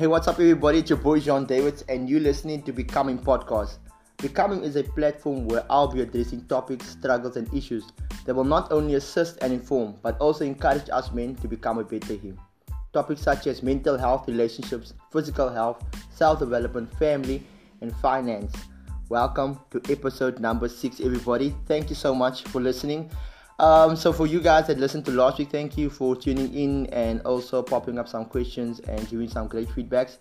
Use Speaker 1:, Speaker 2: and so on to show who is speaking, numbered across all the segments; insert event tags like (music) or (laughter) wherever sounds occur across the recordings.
Speaker 1: Hey, what's up, everybody? It's your boy John Davids, and you're listening to Becoming Podcast. Becoming is a platform where I'll be addressing topics, struggles, and issues that will not only assist and inform, but also encourage us men to become a better him. Topics such as mental health, relationships, physical health, self development, family, and finance. Welcome to episode number six, everybody. Thank you so much for listening. Um, so for you guys that listened to last week, thank you for tuning in and also popping up some questions and giving some great feedbacks.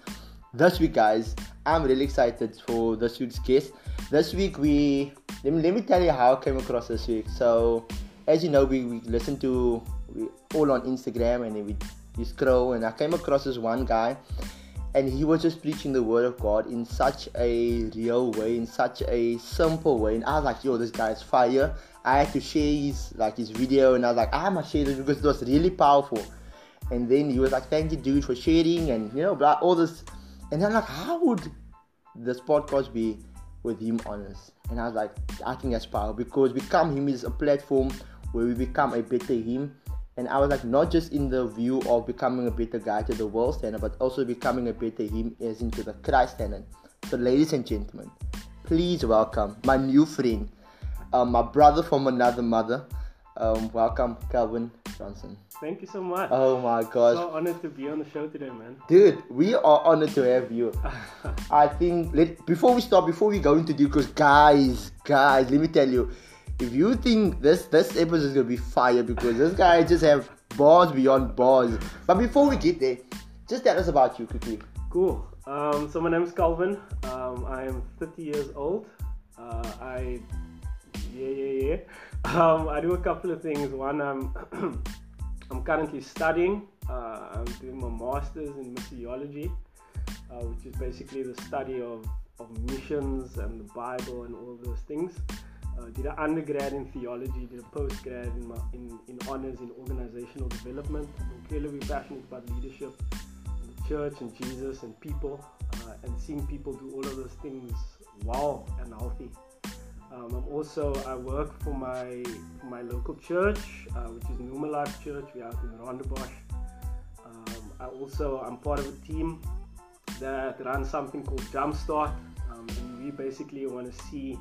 Speaker 1: This week, guys, I'm really excited for this week's guest. This week, we let me, let me tell you how I came across this week. So, as you know, we, we listen to we all on Instagram and then we, we scroll, and I came across this one guy, and he was just preaching the word of God in such a real way, in such a simple way, and I was like, yo, this guy is fire. I had to share his like his video, and I was like, ah, I must share this because it was really powerful. And then he was like, thank you, dude, for sharing, and you know, blah, all this. And I'm like, how would this podcast be with him honest? And I was like, I think that's power because Become Him is a platform where we become a better him. And I was like, not just in the view of becoming a better guy to the world standard, but also becoming a better him as into the Christ standard. So, ladies and gentlemen, please welcome my new friend, um, my brother from another mother. Um, welcome, Calvin Johnson.
Speaker 2: Thank you so much.
Speaker 1: Oh my gosh.
Speaker 2: So honored to be on the show today, man.
Speaker 1: Dude, we are honored to have you. (laughs) I think let before we start, before we go into because guys, guys, let me tell you, if you think this this episode is gonna be fire because this guy just have bars beyond bars. But before we get there, just tell us about you quickly.
Speaker 2: Cool. Um, so my name is Calvin. Um, I am 30 years old. Uh, I yeah yeah yeah. Um, I do a couple of things. One, I'm (clears throat) I'm currently studying. Uh, I'm doing my master's in missiology, uh, which is basically the study of, of missions and the Bible and all those things. Uh, did an undergrad in theology, did a postgrad in, my, in, in honors in organizational development. I'm incredibly passionate about leadership, the church, and Jesus, and people, uh, and seeing people do all of those things well and healthy. Um, I'm also I work for my my local church, uh, which is Numa Life Church. We're in Rondebosch. Um, I also I'm part of a team that runs something called Jumpstart, um, and we basically want to see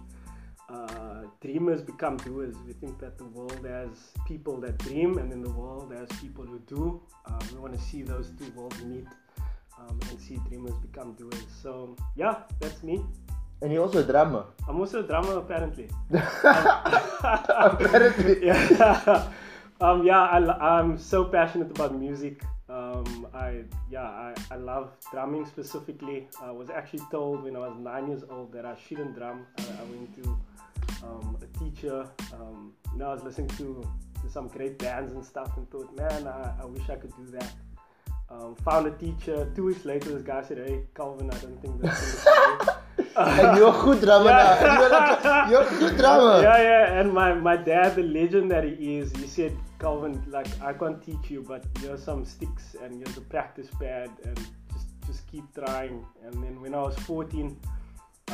Speaker 2: uh, dreamers become doers. We think that the world has people that dream, and in the world has people who do. Uh, we want to see those two worlds meet um, and see dreamers become doers. So yeah, that's me.
Speaker 1: And you're also a drummer.
Speaker 2: I'm also a drummer, apparently. (laughs)
Speaker 1: Apparently. (laughs)
Speaker 2: yeah. Um, yeah, I, am so passionate about music. Um, I yeah, I, I love drumming specifically. I was actually told when I was nine years old that I shouldn't drum. I, I went to um, a teacher. Um, you know, I was listening to, to some great bands and stuff, and thought, man, I, I wish I could do that. Um, found a teacher. Two weeks later, this guy said, "Hey, Calvin, I don't think that's (laughs) (laughs)
Speaker 1: and you're a good drummer
Speaker 2: Yeah.
Speaker 1: now. You're, like, you're good drummer.
Speaker 2: yeah, yeah. And my, my dad, the legend that he is, he said, Calvin, like I can't teach you, but here's some sticks and here's a practice pad, and just just keep trying. And then when I was 14,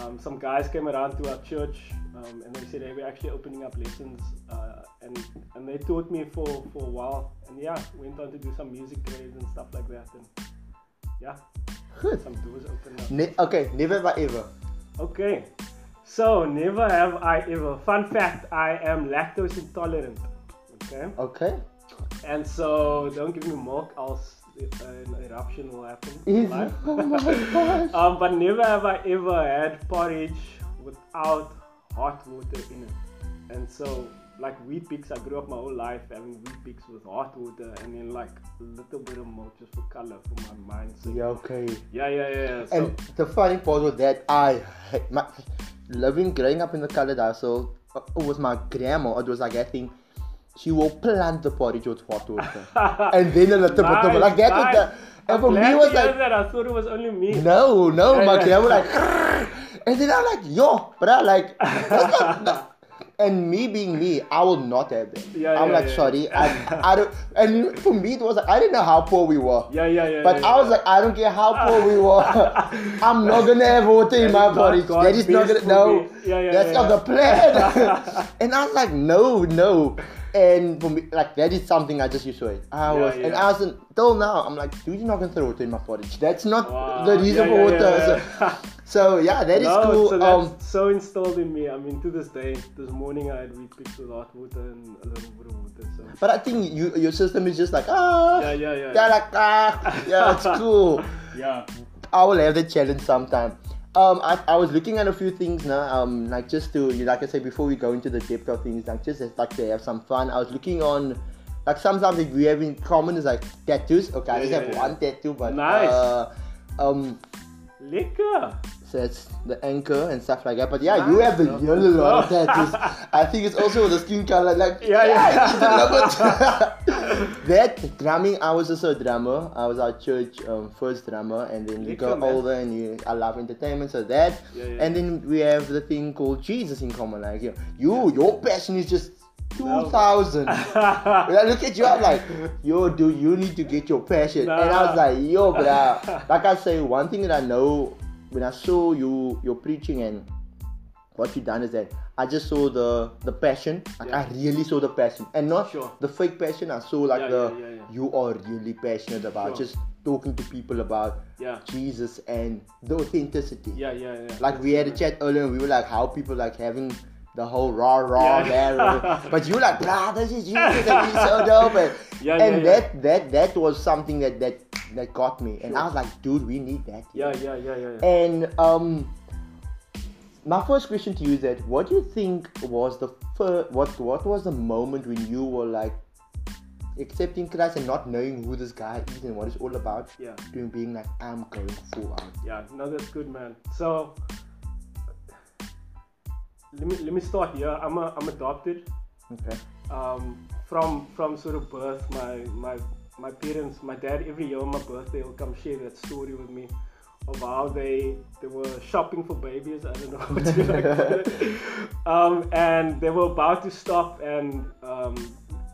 Speaker 2: um, some guys came around to our church, um, and they said, hey, we're actually opening up lessons, uh, and and they taught me for for a while, and yeah, went on to do some music grades and stuff like that, and yeah,
Speaker 1: Good.
Speaker 2: some doors opened up.
Speaker 1: Ne- okay, never have I ever.
Speaker 2: Okay, so never have I ever. Fun fact: I am lactose intolerant. Okay,
Speaker 1: Okay.
Speaker 2: and so don't give me milk, else uh, an eruption will happen.
Speaker 1: Is
Speaker 2: Live.
Speaker 1: oh my (laughs) gosh.
Speaker 2: um, but never have I ever had porridge without hot water in it. And so, like Weet-Bix, I grew up my whole life having Weet-Bix with hot water, and then like a little bit of milk just for color for my mindset.
Speaker 1: Yeah, okay.
Speaker 2: yeah, yeah. yeah. So,
Speaker 1: And the funny part was that I, my, living, growing up in the colored household, uh, it was my grandma. It was like I think she will plant the porridge with hot water, (laughs) and then a little bit of like that was
Speaker 2: nice.
Speaker 1: the. And for me, it was like
Speaker 2: that. I thought it was only me.
Speaker 1: no, no,
Speaker 2: Yeah,
Speaker 1: my
Speaker 2: yeah.
Speaker 1: grandma like, and then I'm like, yo, bruh, like, (laughs) that's not, and me being me, I will not have that.
Speaker 2: Yeah,
Speaker 1: I'm
Speaker 2: yeah,
Speaker 1: like,
Speaker 2: yeah.
Speaker 1: sorry, I, (laughs) I don't, and for me, it was like, I didn't know how poor we were.
Speaker 2: Yeah, yeah, yeah.
Speaker 1: But
Speaker 2: yeah,
Speaker 1: I was like, I don't care how poor we were. (laughs) I'm not gonna have water in my body. That is not gonna no.
Speaker 2: Yeah, yeah,
Speaker 1: that's not the plan. (laughs) and I was like, no, no. And for me, like that is something I just used to it. I was, and. I was till now. I'm like, dude, you're not gonna throw water in my porridge. That's not
Speaker 2: Wow.
Speaker 1: the reason for water. So. So yeah, that is
Speaker 2: no,
Speaker 1: cool.
Speaker 2: So
Speaker 1: um,
Speaker 2: so installed in me. I mean, to this day, this morning I had Weet-Bix with hot water and a little bit of water. So
Speaker 1: but I think you, your system is just like ah,
Speaker 2: yeah, yeah, yeah.
Speaker 1: yeah, like ah, yeah, it's cool.
Speaker 2: yeah.
Speaker 1: I will have the challenge sometime. Um, I, I was looking at a few things now. Um, like just to like I said before we go into the depth of things, like just like to have some fun. I was looking on like some something we have in common is like tattoos. Okay, I just
Speaker 2: yeah,
Speaker 1: have
Speaker 2: yeah.
Speaker 1: one tattoo, but
Speaker 2: Nice.
Speaker 1: uh, um,
Speaker 2: Lekker.
Speaker 1: It's the anchor and stuff like that. But yeah, you have a
Speaker 2: Nice.
Speaker 1: yellow (laughs) tattoos. I think it's also the skin color. Like
Speaker 2: Yeah, yeah. (laughs)
Speaker 1: it's a little bit- (laughs) that drumming, I was also a drummer. I was our church um, first drummer, and then you go
Speaker 2: Lekker, man.
Speaker 1: older and you I love entertainment, so that.
Speaker 2: Yeah, yeah.
Speaker 1: And then we have the thing called Jesus in common. Like you, you your passion is just 2000.
Speaker 2: No.
Speaker 1: When I look at you, I'm like, yo, dude, you need to get your passion. And I was like, yo, bruh. Like I say, one thing that I know when I saw you, your preaching and what you done is that I just saw the the passion. Like
Speaker 2: Yeah.
Speaker 1: I really saw the passion, and not
Speaker 2: Sure.
Speaker 1: the fake passion. I saw like
Speaker 2: Yeah,
Speaker 1: the
Speaker 2: yeah,
Speaker 1: you are really passionate about
Speaker 2: Sure.
Speaker 1: just talking to people about
Speaker 2: yeah.
Speaker 1: Jesus and the authenticity.
Speaker 2: Yeah, yeah, yeah.
Speaker 1: Like we had a chat earlier, and we were like, how people like having the whole raw, raw,
Speaker 2: Yeah.
Speaker 1: there. (laughs) but you like, blah, this is Jesus, and he's so (laughs) dope. And,
Speaker 2: Yeah,
Speaker 1: and
Speaker 2: yeah,
Speaker 1: that that that was something that that that got me, and I was like, dude, we need that.
Speaker 2: Yeah, yeah, yeah, yeah. yeah.
Speaker 1: And um, my first question to you is that what do you think was the first, what what was the moment when you were like accepting Christ and not knowing who this guy is and what it's all about?
Speaker 2: Yeah.
Speaker 1: Doing being like, I'm going full out.
Speaker 2: Yeah, no, that's good, man. So let me let me start here. I'm a, I'm adopted.
Speaker 1: Okay.
Speaker 2: Um, from from sort of birth, my my my parents, my dad, every year on my birthday, will come share that story with me of how they they were shopping for babies. I don't know what to like it. (laughs) Um, and they were about to stop and um,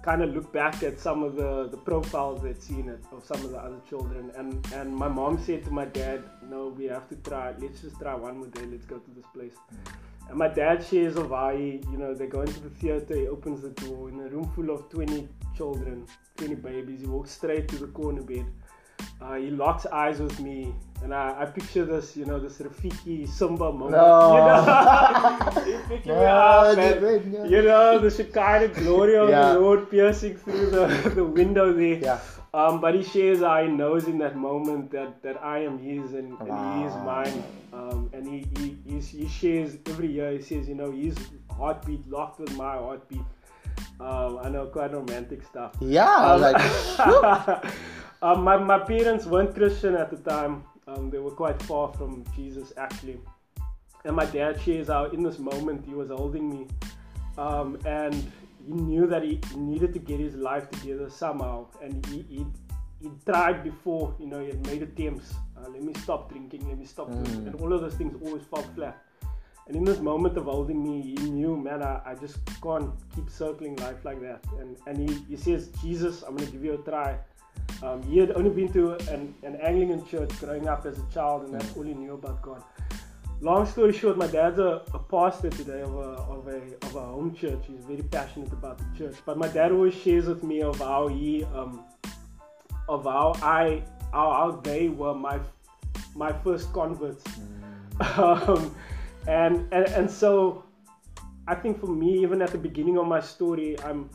Speaker 2: kind of look back at some of the, the profiles they'd seen it, of some of the other children. And, and my mom said to my dad, No, we have to try, let's just try one more day, let's go to this place. And my dad shares how you know, they go into the theater, he opens the door in a room full of 20 children, 20 babies. He walks straight to the corner bed. Uh, he locks eyes with me, and I, I picture this, you know, this Rafiki Simba moment.
Speaker 1: No. (laughs)
Speaker 2: You know, (laughs) me
Speaker 1: No,
Speaker 2: up,
Speaker 1: that's
Speaker 2: and,
Speaker 1: right, yeah.
Speaker 2: you know, the Shekinah glory of
Speaker 1: Yeah.
Speaker 2: the Lord piercing through the, (laughs) the window there.
Speaker 1: Yeah.
Speaker 2: Um, but he shares how he knows in that moment that, that I am his and, and he is mine. Um, and he, he, he's, he shares every year, he says, you know, his heartbeat locked with my heartbeat. Um, I know, quite romantic stuff.
Speaker 1: Yeah,
Speaker 2: Um,
Speaker 1: like, (laughs)
Speaker 2: um, my, my parents weren't Christian at the time. Um, they were quite far from Jesus, actually. And my dad shares how in this moment he was holding me. Um, and he knew that he needed to get his life together somehow. And he, he, he tried before, you know, he had made attempts. Uh, let me stop drinking, let me stop drinking. And all of those things always fell flat. And in this moment of holding me, he knew, man, I, I just can't keep circling life like that. And and he, he says, Jesus, I'm gonna give you a try. Um, he had only been to an, an Anglican church growing up as a child, and that's all he knew about God. Long story short, my dad's a, a pastor today of a, of, a, of a home church. He's very passionate about the church. But my dad always shares with me of how he, um, of how I, how, how they were my, my first converts. (laughs) um, and, and and so I think for me, even at the beginning of my story, I'm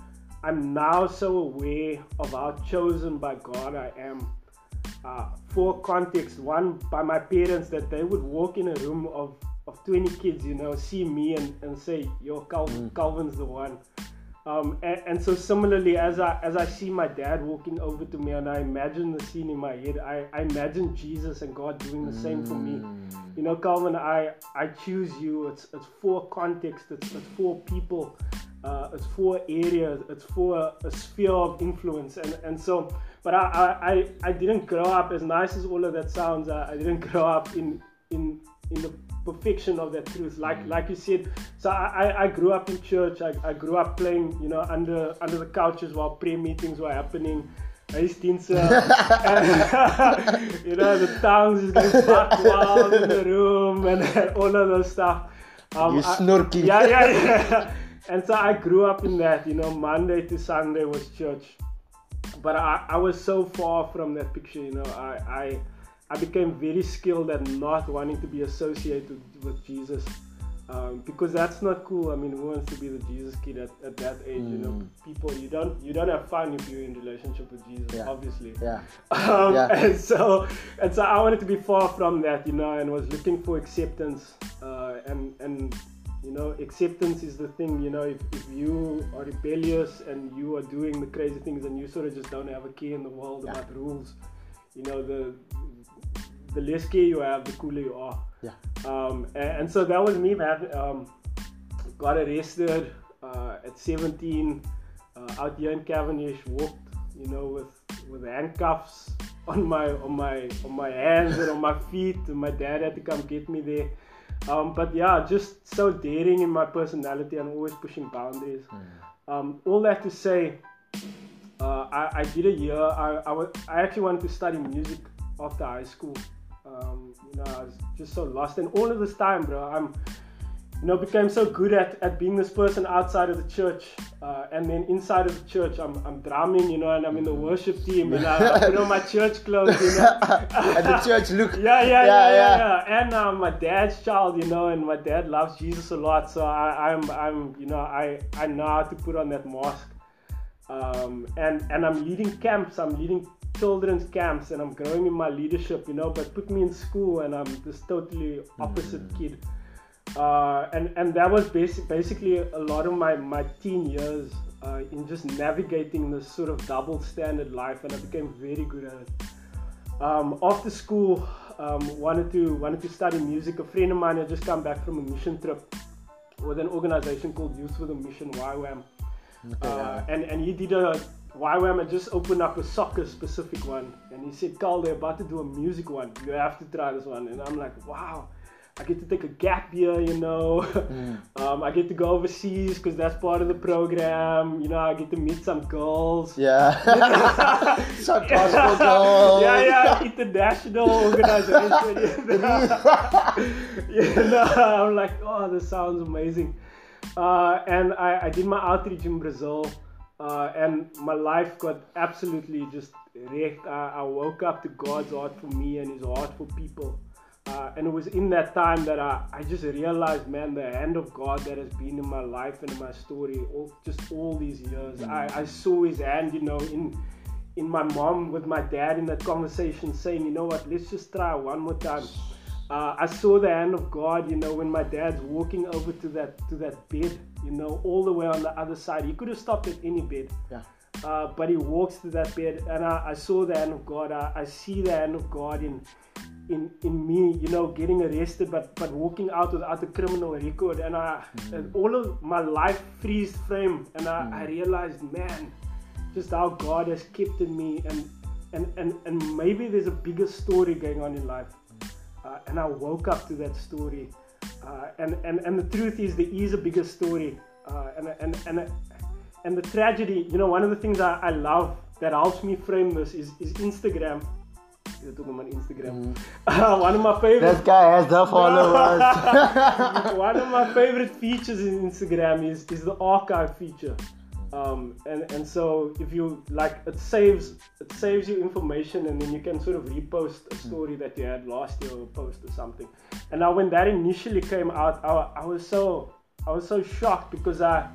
Speaker 2: I'm now so aware of how chosen by God I am. Uh, for context, one by my parents that they would walk in a room of, of 20 kids, you know, see me and, and say, "Yo, Calvin, Calvin's the one." Um, and, and so similarly, as I as I see my dad walking over to me, and I imagine the scene in my head, I, I imagine Jesus and God doing the same for me. You know, Calvin, I I choose you. It's it's for context. It's it's for people. Uh, it's for areas. It's for a, a sphere of influence. And and so, but I, I I I didn't grow up as nice as all of that sounds. I, I didn't grow up in in in the perfection of that truth like like you said so I, I, I grew up in church I, I grew up playing you know under under the couches while prayer meetings were happening Huisdienste. and, (laughs) you know, the tongues is getting buck wild in the room and (laughs) all of those stuff. Um,
Speaker 1: You
Speaker 2: I-
Speaker 1: snorky.
Speaker 2: Yeah, yeah, yeah. (laughs) and so I grew up in that. You know, Monday to Sunday was church, but I, I was so far from that picture. You know, I, I I became very skilled at not wanting to be associated with Jesus. Um, because that's not cool. I mean, who wants to be the Jesus kid at, at that age? Mm. You know, mm. people you don't you don't have fun if you're in relationship with Jesus,
Speaker 1: yeah.
Speaker 2: obviously.
Speaker 1: Yeah. (laughs)
Speaker 2: Um,
Speaker 1: yeah. (laughs)
Speaker 2: And so and so I wanted to be far from that, you know, and was looking for acceptance. Uh, and and you know, acceptance is the thing. You know, if, if you are rebellious and you are doing the crazy things and you sort of just don't have a care in the world yeah. about rules, you know, the the less care you have, the cooler you are.
Speaker 1: Yeah.
Speaker 2: Um, and, and, so that was me, man. Um, got arrested uh, at 17 uh, out here in Cavendish. Walked, you know, with with handcuffs on my on my on my hands and on my feet. And my dad had to come get me there. Um, but yeah, just so daring in my personality and always pushing boundaries. Mm. Um, all that to say, uh, I, I, did a year. I, I, was, I actually wanted to study music after high school. Um, you know, I was just so lost. And all of this time, bro, I'm, you know, became so good at, at being this person outside of the church. Uh, and then inside of the church, I'm, I'm drumming, you know, and I'm in the worship team, and I, I (laughs) put on my church clothes, you know. (laughs)
Speaker 1: and the church look. (laughs)
Speaker 2: Yeah, yeah, yeah, yeah. yeah, yeah. And I'm my dad's child, you know, and my dad loves Jesus a lot. So I, I'm, I'm, you know, I, I know how to put on that mask. Um, and and I'm leading camps. I'm leading children's camps and I'm growing in my leadership, you know, but put me in school and I'm this totally opposite mm. kid. Uh, and, and that was basic, basically a lot of my, my teen years uh, in just navigating this sort of double standard life and I became very good at it. Um, after school, um, wanted to wanted to study music. A friend of mine had just come back from a mission trip with an organization called Youth with a Mission, YWAM. Okay, uh, and, and he did a YWAM had just opened up a soccer specific one, and he said, Carl, they're about to do a music one. You have to try this one. And I'm like, wow, I get to take a gap year, you know. Mm. (laughs) um, I get to go overseas because that's part of the program. You know, I get to meet some girls.
Speaker 1: Yeah. (laughs) some gospel girls.
Speaker 2: Yeah, yeah, international organization. (laughs) you know, I'm like, oh, this sounds amazing. Uh, and I, I did my outreach in Brazil. Uh, and my life got absolutely just wrecked. I, I, woke up to God's heart for me and His heart for people. Uh, and it was in that time that I, I just realized, man, the hand of God that has been in my life and in my story, all, just all these years. Mm-hmm. I, I saw His hand, you know, in in my mom with my dad in that conversation, saying, you know what, let's just try one more time. Uh, I saw the hand of God, you know, when my dad's walking over to that to that bed, you know, all the way on the other side. He could have stopped at any bed.
Speaker 1: Yeah.
Speaker 2: Uh, but he walks to that bed, and I, I saw the hand of God. I, I, see the hand of God in, in, in me, you know, getting arrested, but but walking out without a criminal record, and I, mm. and all of my life freeze frame, and I, mm. I realized, man, just how God has kept in me, and and and and maybe there's a bigger story going on in life uh, and I woke up to that story. Uh, and, and, and the truth is, there is a bigger story. Uh, and, and, and, and the tragedy, you know, one of the things I, I love that helps me frame this is, is Instagram. You're talking about Instagram. Mm. (laughs) one of my favorite.
Speaker 1: This guy has the followers. (laughs) (laughs)
Speaker 2: one of my favorite features in Instagram is, is the archive feature. Um, and and so if you like it saves it saves you information and then you can sort of repost a hmm. story that you had last year or post or something and now when that initially came out I, I was so I was so shocked because I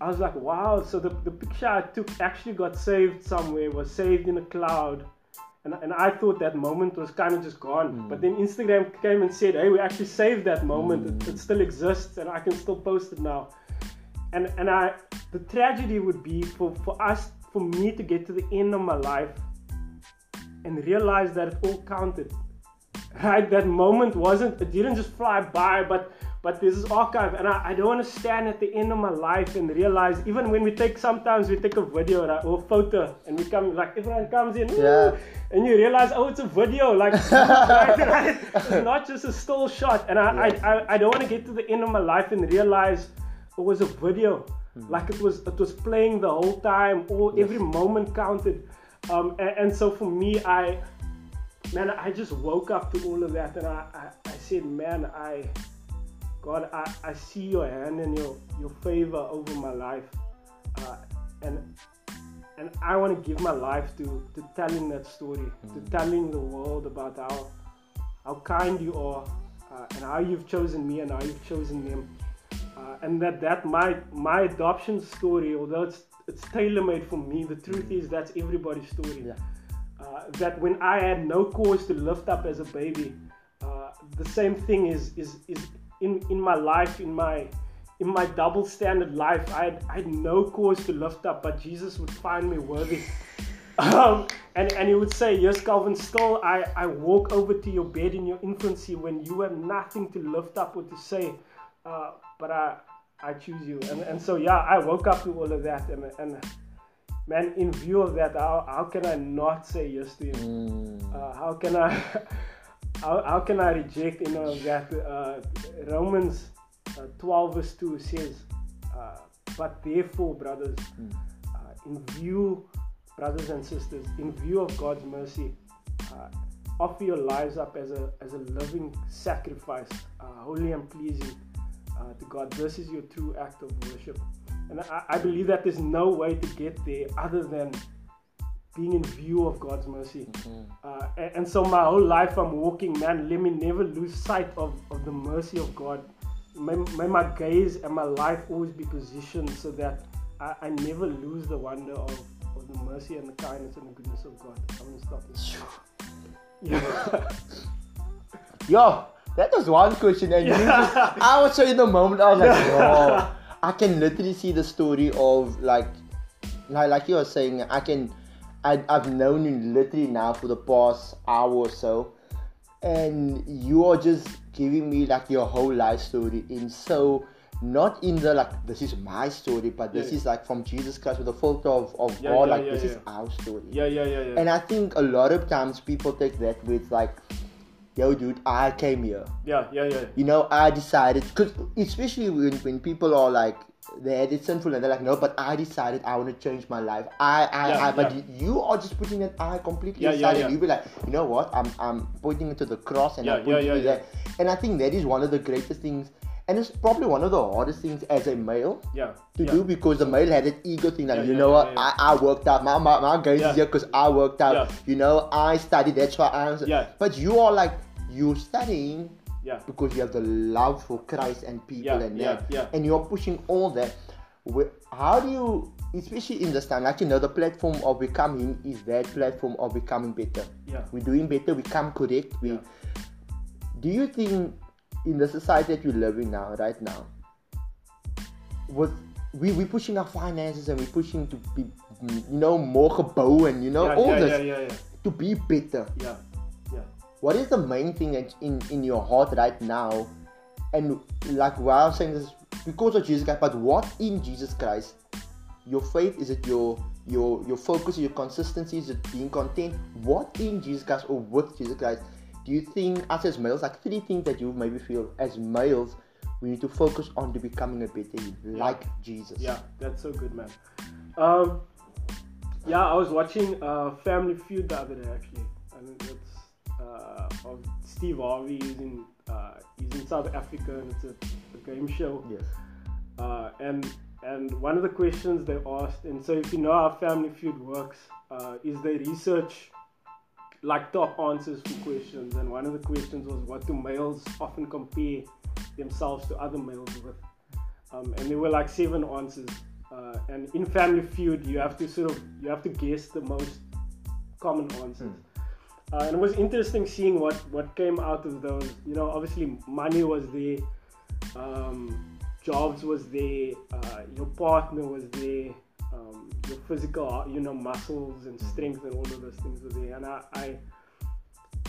Speaker 2: I was like wow so the, the picture I took actually got saved somewhere was saved in a cloud and, and I thought that moment was kind of just gone. Mm. but then Instagram came and said hey we actually saved that moment. Mm. it, it still exists and I can still post it now. And and I the tragedy would be for for us for me to get to the end of my life and realize that it all counted. Right? That moment wasn't it didn't just fly by but but there's this archive and I, I don't want to stand at the end of my life and realize even when we take sometimes we take a video right, or a photo and we come like everyone comes in
Speaker 1: yeah.
Speaker 2: and you realize oh it's a video like (laughs) right, right? it's not just a still shot and I, yeah. I, I, I don't want to get to the end of my life and realize it was a video mm. like it was it was playing the whole time or yes. every moment counted um, and, and, so for me i man i just woke up to all of that and i, I, I said man i God, I, I see your hand and your, your favor over my life. Uh, and and I want to give my life to, to telling that story, mm. to telling the world about how how kind you are, uh, and how you've chosen me and how you've chosen them, uh, and that that my my adoption story, although it's it's tailor made for me, the truth is that's everybody's story.
Speaker 1: Yeah.
Speaker 2: Uh, that when I had no cause to lift up as a baby, uh, the same thing is is is in in my life, in my in my double standard life, I had, I had no cause to lift up, but Jesus would find me worthy. (laughs) Um, and, and he would say, Yes, Calvin, still I, I walk over to your bed in your infancy when you have nothing to lift up or to say, uh, but I, I choose you. And, and so, yeah, I woke up to all of that. And, and man, in view of that, how, how can I not say yes to him? Mm. Uh, how can I. (laughs) How, how can I reject that uh, Romans uh, 12 verse 2 says, uh, But therefore, brothers, mm. in view, brothers and sisters, in view of God's mercy, offer your lives up as a, as a living sacrifice, holy and pleasing to God. This is your true act of worship. And I, I believe that there's no way to get there other than being in view of God's mercy. Mm-hmm. Uh, and, and, so my whole life I'm walking, man, let me never lose sight of, of the mercy of God may, may my gaze and my life always be positioned so that I, I never lose the wonder of, of the mercy and the kindness and the goodness of God. I'm gonna stop this.
Speaker 1: Yeah. (laughs) Yo, that was one question, and yeah. just, I was so in the moment. I was like, (laughs) yo, I can literally see the story of like, like, like you were saying. I can, I, I've known you literally now for the past hour or so, and you are just giving me like your whole life story in so not in the like this is my story, but this yeah, is like from Jesus Christ with a filter of, of yeah, God, yeah, like this is our story.
Speaker 2: Yeah, yeah, yeah, yeah.
Speaker 1: And I think a lot of times people take that with like, yo, dude, I came here.
Speaker 2: Yeah, yeah, yeah.
Speaker 1: You know, I decided because especially when when people are like they it's sinful and they're like, no, but I decided I want to change my life. I, I, yeah, I but yeah. you are just putting an I completely yeah, aside, and you be like, you know what? I'm, I'm pointing it to the cross and I'm pointing to that. And I think that is one of the greatest things, and it's probably one of the hardest things as a male
Speaker 2: yeah,
Speaker 1: to do because the male had an ego thing like, you know what? I, I worked out. My, my, my gaze is here because I worked out. You know, I studied. That's why I'm.
Speaker 2: Yeah.
Speaker 1: But you are like, you're studying
Speaker 2: yeah.
Speaker 1: Because you have the love for Christ and people
Speaker 2: yeah,
Speaker 1: and
Speaker 2: yeah,
Speaker 1: yeah. and you're pushing all that. How do you, especially in this time, like you know, the platform of becoming is that platform of becoming better.
Speaker 2: Yeah.
Speaker 1: We're doing better. We come correct. We.
Speaker 2: Yeah.
Speaker 1: Do you think in the society that we're living now, right now, was we we pushing our finances and we're pushing to be, you know, more gebouw and you know
Speaker 2: yeah,
Speaker 1: all
Speaker 2: yeah,
Speaker 1: this
Speaker 2: yeah,
Speaker 1: to be better.
Speaker 2: Yeah
Speaker 1: what is the main thing in in your heart right now? And like what i'm saying this because of jesus christ but what in jesus christ your faith is it your your your focus your consistency is it being content? What in jesus christ or with jesus christ do you think us as males like three things that you maybe feel as males we need to focus on to becoming a better you like jesus?
Speaker 2: Yeah that's so good man. Um yeah i was watching uh family feud the other day actually uh, of Steve Harvey. He's in uh, he's in South Africa and it's a, a game show.
Speaker 1: Yes.
Speaker 2: Uh, and and one of the questions they asked, and so if you know how Family Feud works, uh, is they research like top answers for questions. And one of the questions was, what do males often compare themselves to other males with? Um, and there were like seven answers. Uh, and in Family Feud, you have to sort of you have to guess the most common answers. Mm. Uh, and it was interesting seeing what, what came out of those. You know, obviously money was there, um, jobs was there, uh, your partner was there, um, your physical, uh, you know, muscles and strength and all of those things were there. And I, I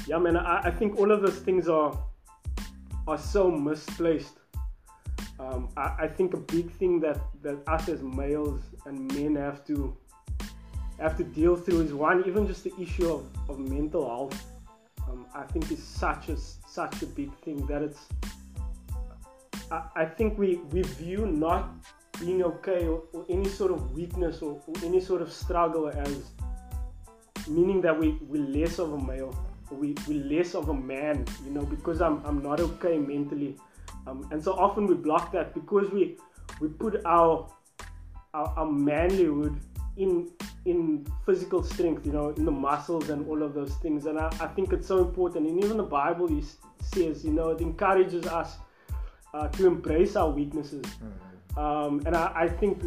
Speaker 2: yeah, man, I, I think all of those things are are so misplaced. Um, I, I think a big thing that, that us as males and men have to have to deal through is one, even just the issue of, of mental health. Um, I think is such a such a big thing that it's. I, I think we we view not being okay or, or any sort of weakness or, or, any sort of struggle as meaning that we we're less of a male we we're less of a man. You know, because I'm I'm not okay mentally. Um, and so often we block that because we we put our our, our manlyhood in in physical strength, you know, in the muscles and all of those things. And I, I think it's so important. And even the Bible is, says, you know, it encourages us uh, to embrace our weaknesses. Mm-hmm. Um, and I, I, think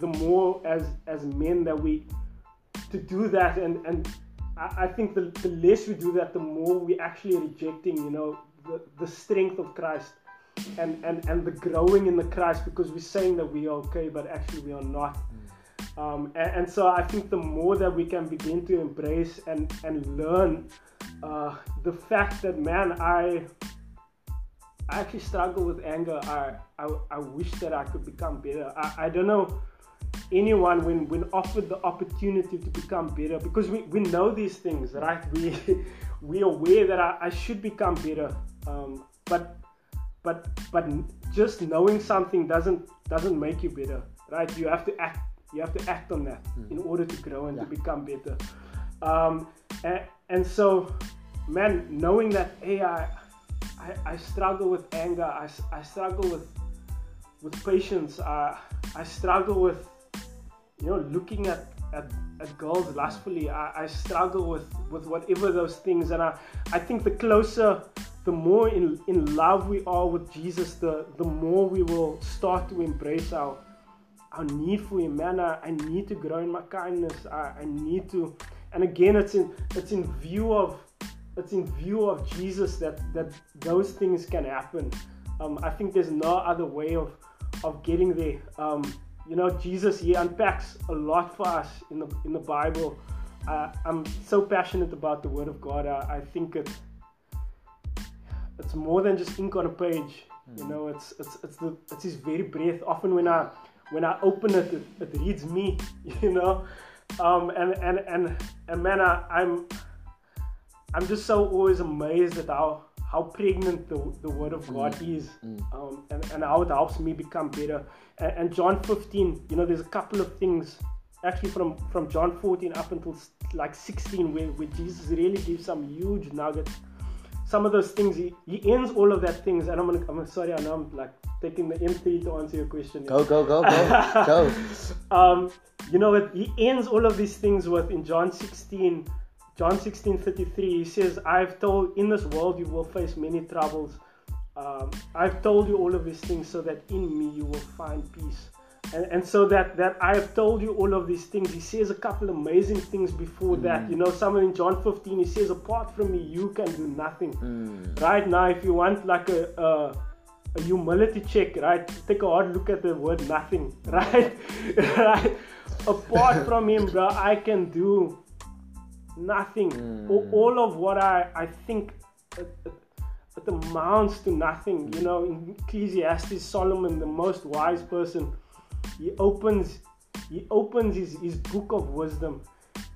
Speaker 2: the more as as men that we to do that, and and I, I think the, the less we do that, the more we're actually rejecting, you know, the, the strength of Christ and, and, and the growing in the Christ because we're saying that we are okay, but actually we are not. Mm. Um, and, and, so I think the more that we can begin to embrace and, and learn uh, the fact that, man, I, I actually struggle with anger. I, I, I wish that I could become better. I, I don't know anyone when, when offered the opportunity to become better because we, we know these things, right? We, (laughs) we're aware that I, I should become better. Um, but but but just knowing something doesn't doesn't make you better right you have to act you have to act on that mm. in order to grow and yeah. to become better um, and, and so man knowing that hey I, I, I struggle with anger I, I struggle with with patience I, I struggle with you know looking at at, at girls lustfully I, I struggle with with whatever those things and I, I think the closer the more in, in love we are with Jesus, the, the more we will start to embrace our, our need for Him. Man, I, I need to grow in my kindness. I, I need to, and again, it's in it's in view of it's in view of Jesus that that those things can happen. Um, I think there's no other way of of getting there. Um, you know, Jesus he unpacks a lot for us in the in the Bible. Uh, I'm so passionate about the Word of God. I, I think it it's more than just ink on a page. Mm. You hmm. know, it's it's it's the it's his very breath. Often when I when I open it, it, it reads me. (laughs) You know, um, and and and and man, I, I'm I'm just so always amazed at how how pregnant the, the word of God mm. is, mm. Um, and, and how it helps me become better. And, and, John 15, you know, there's a couple of things actually from from John 14 up until like 16 where, where Jesus really gives some huge nuggets some of those things he, he ends all of that things and I'm gonna I'm sorry I know I'm like taking the M3 to answer your question.
Speaker 1: Go go go go go. (laughs)
Speaker 2: Um, you know what he ends all of these things with in John 16, John 16 33. He says, "I've told in this world you will face many troubles. Um, I've told you all of these things so that in me you will find peace." And, and so that that I have told you all of these things. He says a couple amazing things before mm. that. You know, somewhere in John 15, he says, "Apart from me, you can do nothing." Mm. Right now, if you want like a, a, a humility check, right, take a hard look at the word "nothing." (laughs) Right, right. Apart from him, bro, I can do nothing. Mm. All, of what I I think. It, it, it amounts to nothing, you know. In Ecclesiastes, Solomon, the most wise person, he opens he opens his, his book of wisdom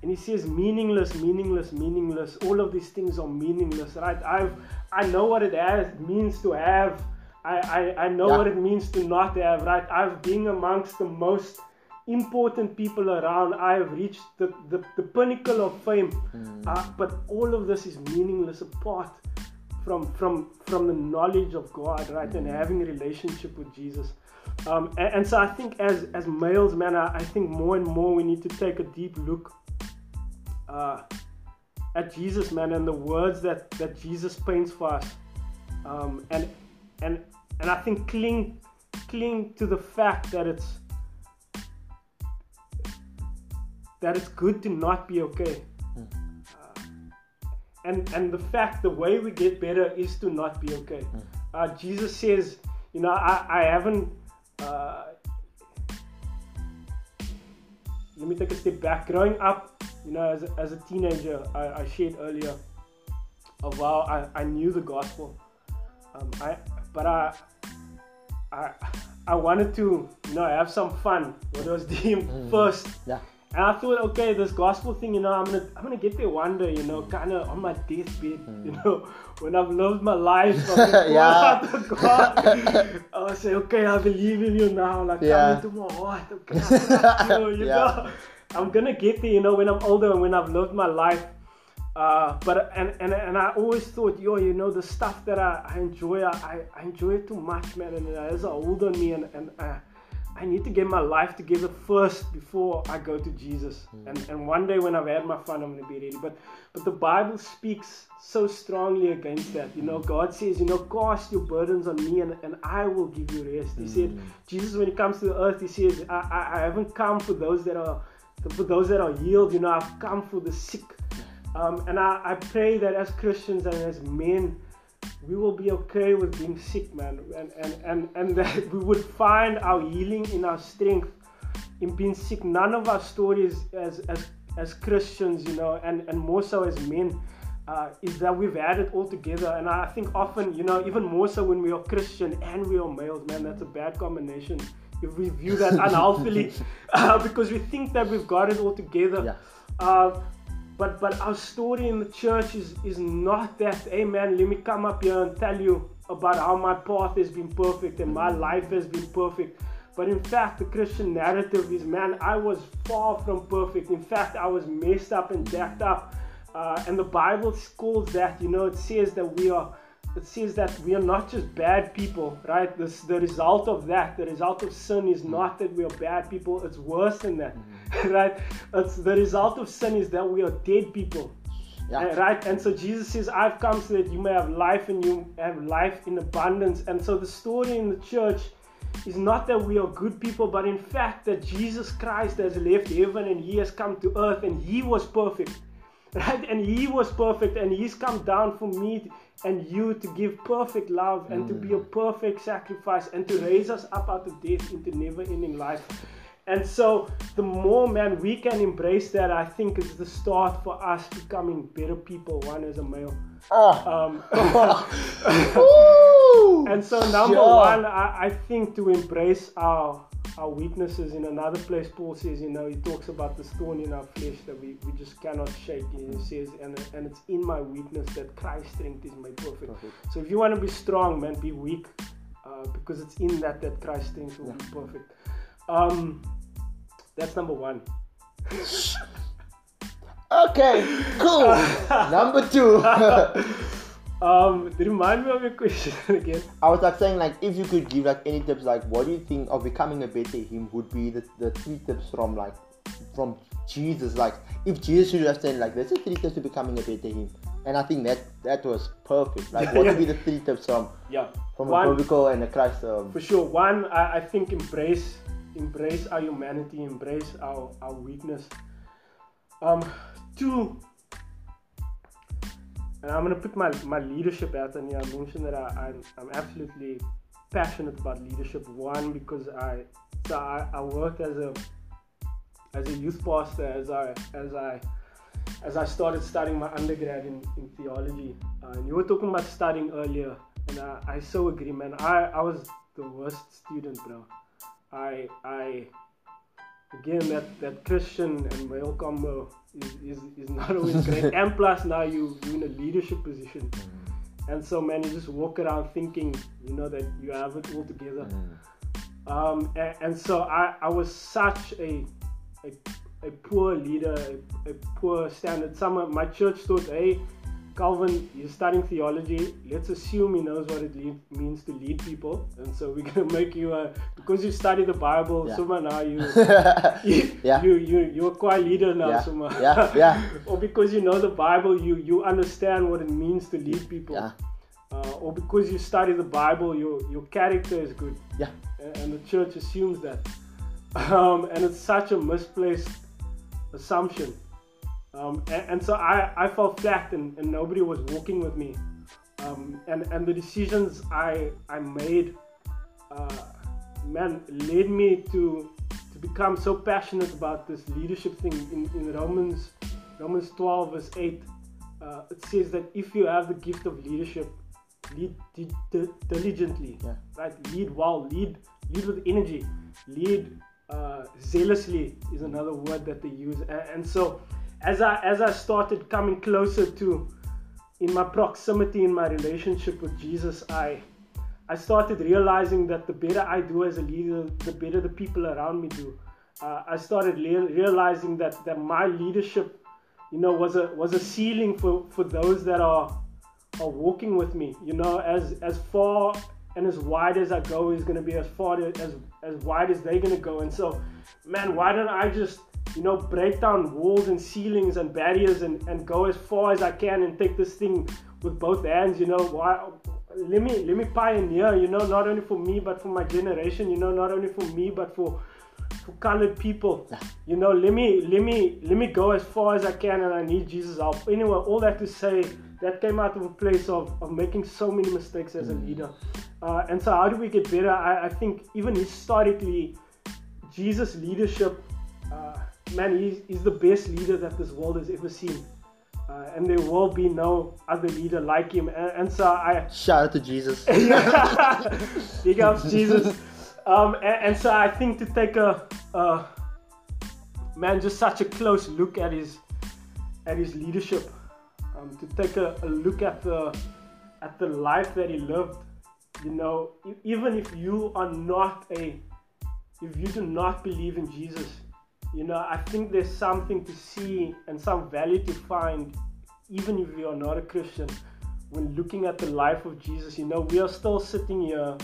Speaker 2: and he says meaningless meaningless meaningless all of these things are meaningless right i've i know what it has, means to have i i, I know yeah. what it means to not have right i've been amongst the most important people around i have reached the the, the pinnacle of fame mm. uh, but all of this is meaningless apart from from from the knowledge of god right mm. and having a relationship with jesus um, and, and, so I think as as males, man, I, I, think more and more we need to take a deep look uh, at Jesus, man, and the words that that Jesus paints for us, um, and and and I think cling cling to the fact that it's that it's good to not be okay. Uh, and and the fact the way we get better is to not be okay. Hmm. Uh, Jesus says, you know, I, I haven't uh, let me take a step back. Growing up, you know, as a, as a teenager, I, I shared earlier of how I, I knew the gospel. Um, I, but I, I, I wanted to, you know, have some fun. What was (laughs) deemed mm. first.
Speaker 1: Yeah.
Speaker 2: And I thought, okay, this gospel thing, you know, I'm gonna I'm gonna get there one day, you know, kind of on my deathbed, mm. you know, (laughs) when I've lived my life, (laughs) yeah. God, I'll say, okay, I believe in you now, like yeah. come into my heart, okay, you, you yeah. know, I'm gonna get there, you know, when I'm older and when I've lived my life. Uh, but and, and and I always thought, yo, you know, the stuff that I, I enjoy, I, I enjoy it too much, man, and it has a hold on me, and and uh, I need to get my life together first before I go to Jesus. Mm. And and one day when I've had my fun, I'm gonna be ready. But but the Bible speaks so strongly against that. You know, God says, you know, cast your burdens on me, and, and I will give you rest. He mm. said, Jesus, when He comes to the earth, He says, I, I, I haven't come for those that are for those that are healed. You know, I've come for the sick. Um, and I, I pray that as Christians and as men, we will be okay with being sick, man, and, and, and, and (laughs) that we would find our healing in our strength in being sick. None of our stories as, as, as Christians, you know, and, and more so as men, uh, is that we've had it all together. And I think often, you know, even more so when we are Christian and we are males, man, that's a bad combination if we view that (laughs) unhealthily (laughs) uh, because we think that we've got it all together. Yeah. Uh, but but our story in the church is is not that hey man let me come up here and tell you about how my path has been perfect and my life has been perfect. But in fact the christian narrative is man i was far from perfect. In fact i was messed up and jacked up. Uh, and the bible calls that. You know it says that we are it says that we are not just bad people, right? This, the result of that, the result of sin is not that we are bad people, it's worse than that, mm-hmm. (laughs) right? It's the result of sin is that we are dead people. Yeah. Right? And so Jesus says, I've come so that you may have life and you have life in abundance. And so the story in the church is not that we are good people, but in fact that Jesus Christ has left heaven and he has come to earth and he was perfect. (laughs) Right? And he was perfect and he's come down for me and you to give perfect love and mm. to be a mm. perfect sacrifice and to raise us up out of death into never ending life. And so, the more, man, we can embrace that, I think is the start for us becoming better people, one as a male. Oh. Um, (laughs) (laughs) and so, number one, I, I think to embrace our our weaknesses in another place paul says you know he talks about the thorn in our flesh that we, we just cannot shake. And he says and, and it's in my weakness that christ's strength is made perfect, perfect. so if you want to be strong man be weak uh, because it's in that that christ's strength will yeah. be perfect. Um, that's number one. (laughs)
Speaker 1: Okay cool. (laughs) Number two (laughs)
Speaker 2: Um, remind me of your question (laughs) again.
Speaker 1: I was like saying like if you could give like any tips like what do you think of becoming a better him would be the, the three tips from like from Jesus? Like if Jesus should have said like there's a three tips to becoming a better him. And I think that that was perfect. Like what yeah. would be the three tips from (laughs)
Speaker 2: yeah.
Speaker 1: from one, a biblical and a Christ um,
Speaker 2: for sure. One I, I think embrace embrace our humanity embrace our our weakness. Um two and I'm gonna put my, my leadership out and yeah, I mentioned that I, I'm, I'm absolutely passionate about leadership. One because I so I, I worked as a as a youth pastor as I as I as I started studying my undergrad in, in theology. Uh, and you were talking about studying earlier, and I, I so agree, man. I, I was the worst student, bro. I I again that that Christian and male combo is, is, is not always great. (laughs) and plus now you you're in a leadership position. Mm. And so man, you just walk around thinking, you know, that you have it all together. Mm. Um, and, and, so I, I was such a, a, a poor leader, a, a poor standard. Some of my church thought, hey, Calvin, you're studying theology. Let's assume he knows what it lead, means to lead people, and so we're gonna (laughs) make you a because you study the Bible. Yeah. Suma now you, (laughs) you, yeah. you you you're quite leader now,
Speaker 1: yeah.
Speaker 2: Suma.
Speaker 1: Yeah, yeah. (laughs)
Speaker 2: or because you know the Bible, you you understand what it means to lead people.
Speaker 1: Yeah.
Speaker 2: Uh, or because you study the Bible, your your character is good.
Speaker 1: Yeah.
Speaker 2: And, and the church assumes that, um, and it's such a misplaced assumption. Um, and, and, so I, I felt flat and, and nobody was walking with me. Um, and, and the decisions I, I made, uh, man, led me to, to become so passionate about this leadership thing. In, in Romans, Romans 12, verse 8, uh, it says that if you have the gift of leadership, lead diligently, yeah. right? Lead well, lead, lead with energy, lead uh, zealously is another word that they use. and, and so, as I as I started coming closer to in my proximity in my relationship with Jesus, I I started realizing that the better I do as a leader, the better the people around me do. Uh, I started le- realizing that that my leadership you know, was a was a ceiling for for those that are are walking with me. You know, as as far and as wide as I go is going to be as far as as wide as they're going to go. And so, man, why don't I just you know break down walls and ceilings and barriers and and go as far as I can and take this thing with both hands. You know, why? Let me let me pioneer. You know, not only for me but for my generation. You know, not only for me but for for colored people. You know, let me let me let me go as far as I can, and I need Jesus' help. Anyway, all that to say, that came out of a place of, of making so many mistakes as a mm. leader. Uh, and so, how do we get better? I, I think even historically, Jesus' leadership, uh, man, he's, he's the best leader that this world has ever seen. Uh, and there will be no other leader like him. And, and so I
Speaker 1: shout out to Jesus. (laughs)
Speaker 2: Big ups, Jesus. Um, and, and, so I think to take a, a, man just such a close look at his at his leadership, um, to take a, a, look at the at the life that he lived. You know, even if you are not a if you do not believe in Jesus, you know, I think there's something to see and some value to find, even if you are not a Christian, when looking at the life of Jesus. You know, we are still sitting here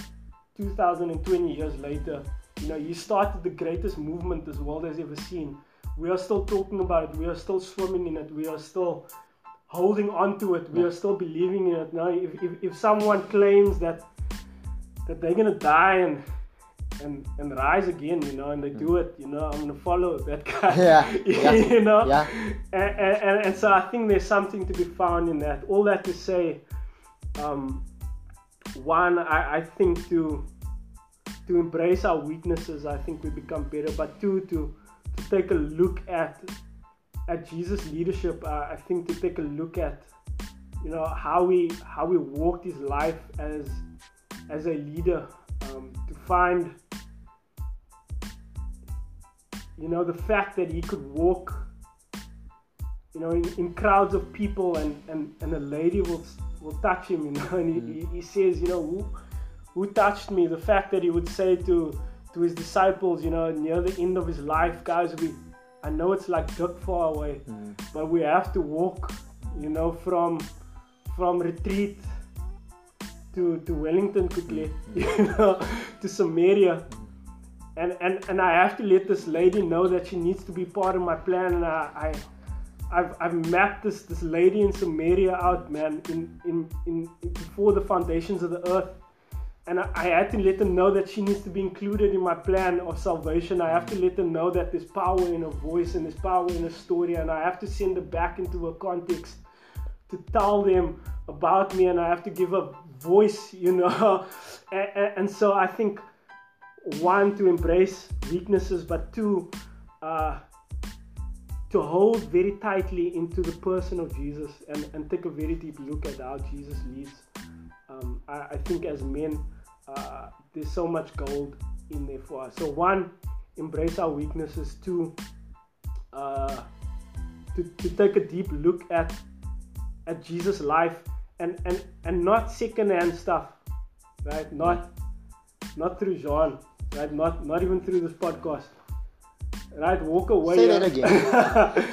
Speaker 2: 2020 years later, you know, you started the greatest movement this world has ever seen. We are still talking about it. We are still swimming in it. We are still holding on to it. We are still believing in it. Now, if, if, if someone claims that that they're gonna die and and and rise again, you know, and they do it, you know, I'm gonna follow (laughs) that guy.
Speaker 1: Yeah. (laughs) yeah. (laughs)
Speaker 2: you know.
Speaker 1: Yeah.
Speaker 2: And, and, and so I think there's something to be found in that. All that to say, um, one, I, I think to to embrace our weaknesses, I think we become better. But two, to to take a look at at Jesus' leadership, uh, I think to take a look at you know how we how we walked his life as as a leader, um, to find you know the fact that he could walk you know in, in crowds of people and, and and a lady will will touch him, you know, (laughs) and he, mm. he, says, you know, who, who touched me? The fact that he would say to to his disciples, you know, near the end of his life, guys, we I know it's like dirt far away, mm. but we have to walk, you know, from from retreat to to Wellington quickly, mm. (laughs) you know, to Samaria. And, and, and I have to let this lady know that she needs to be part of my plan and I, I I've, I've mapped this this lady in Samaria out, man, in, in, in, in before the foundations of the earth. And I, I, had to let them know that she needs to be included in my plan of salvation. I have to let them know that there's power in her voice and there's power in her story. And I have to send her back into a context to tell them about me. And I have to give a voice, you know. (laughs) and, and, and so I think, one, to embrace weaknesses, but two, uh, to hold very tightly into the person of Jesus and, and take a very deep look at how Jesus leads. Um, I, I, think as men, uh, there's so much gold in there for us. So, one, embrace our weaknesses. Two, uh, to, to take a deep look at at Jesus' life and, and, and not secondhand stuff, right? Not not through Jean, right? Not not even through this podcast right? Walk away.
Speaker 1: Say that again.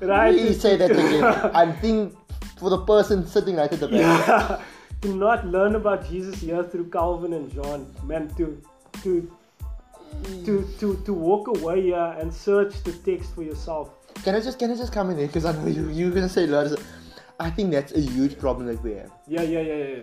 Speaker 1: (laughs) right? Please say that again. (laughs) I think for the person sitting right at the back.
Speaker 2: Yeah. (laughs) to not learn about Jesus here through Calvin and John, man, to to to to to walk away here and search the text for yourself.
Speaker 1: Can I just can I just come in there because I know you you're gonna say lots. Of, I think that's a huge problem that we have.
Speaker 2: Yeah, yeah, yeah, yeah.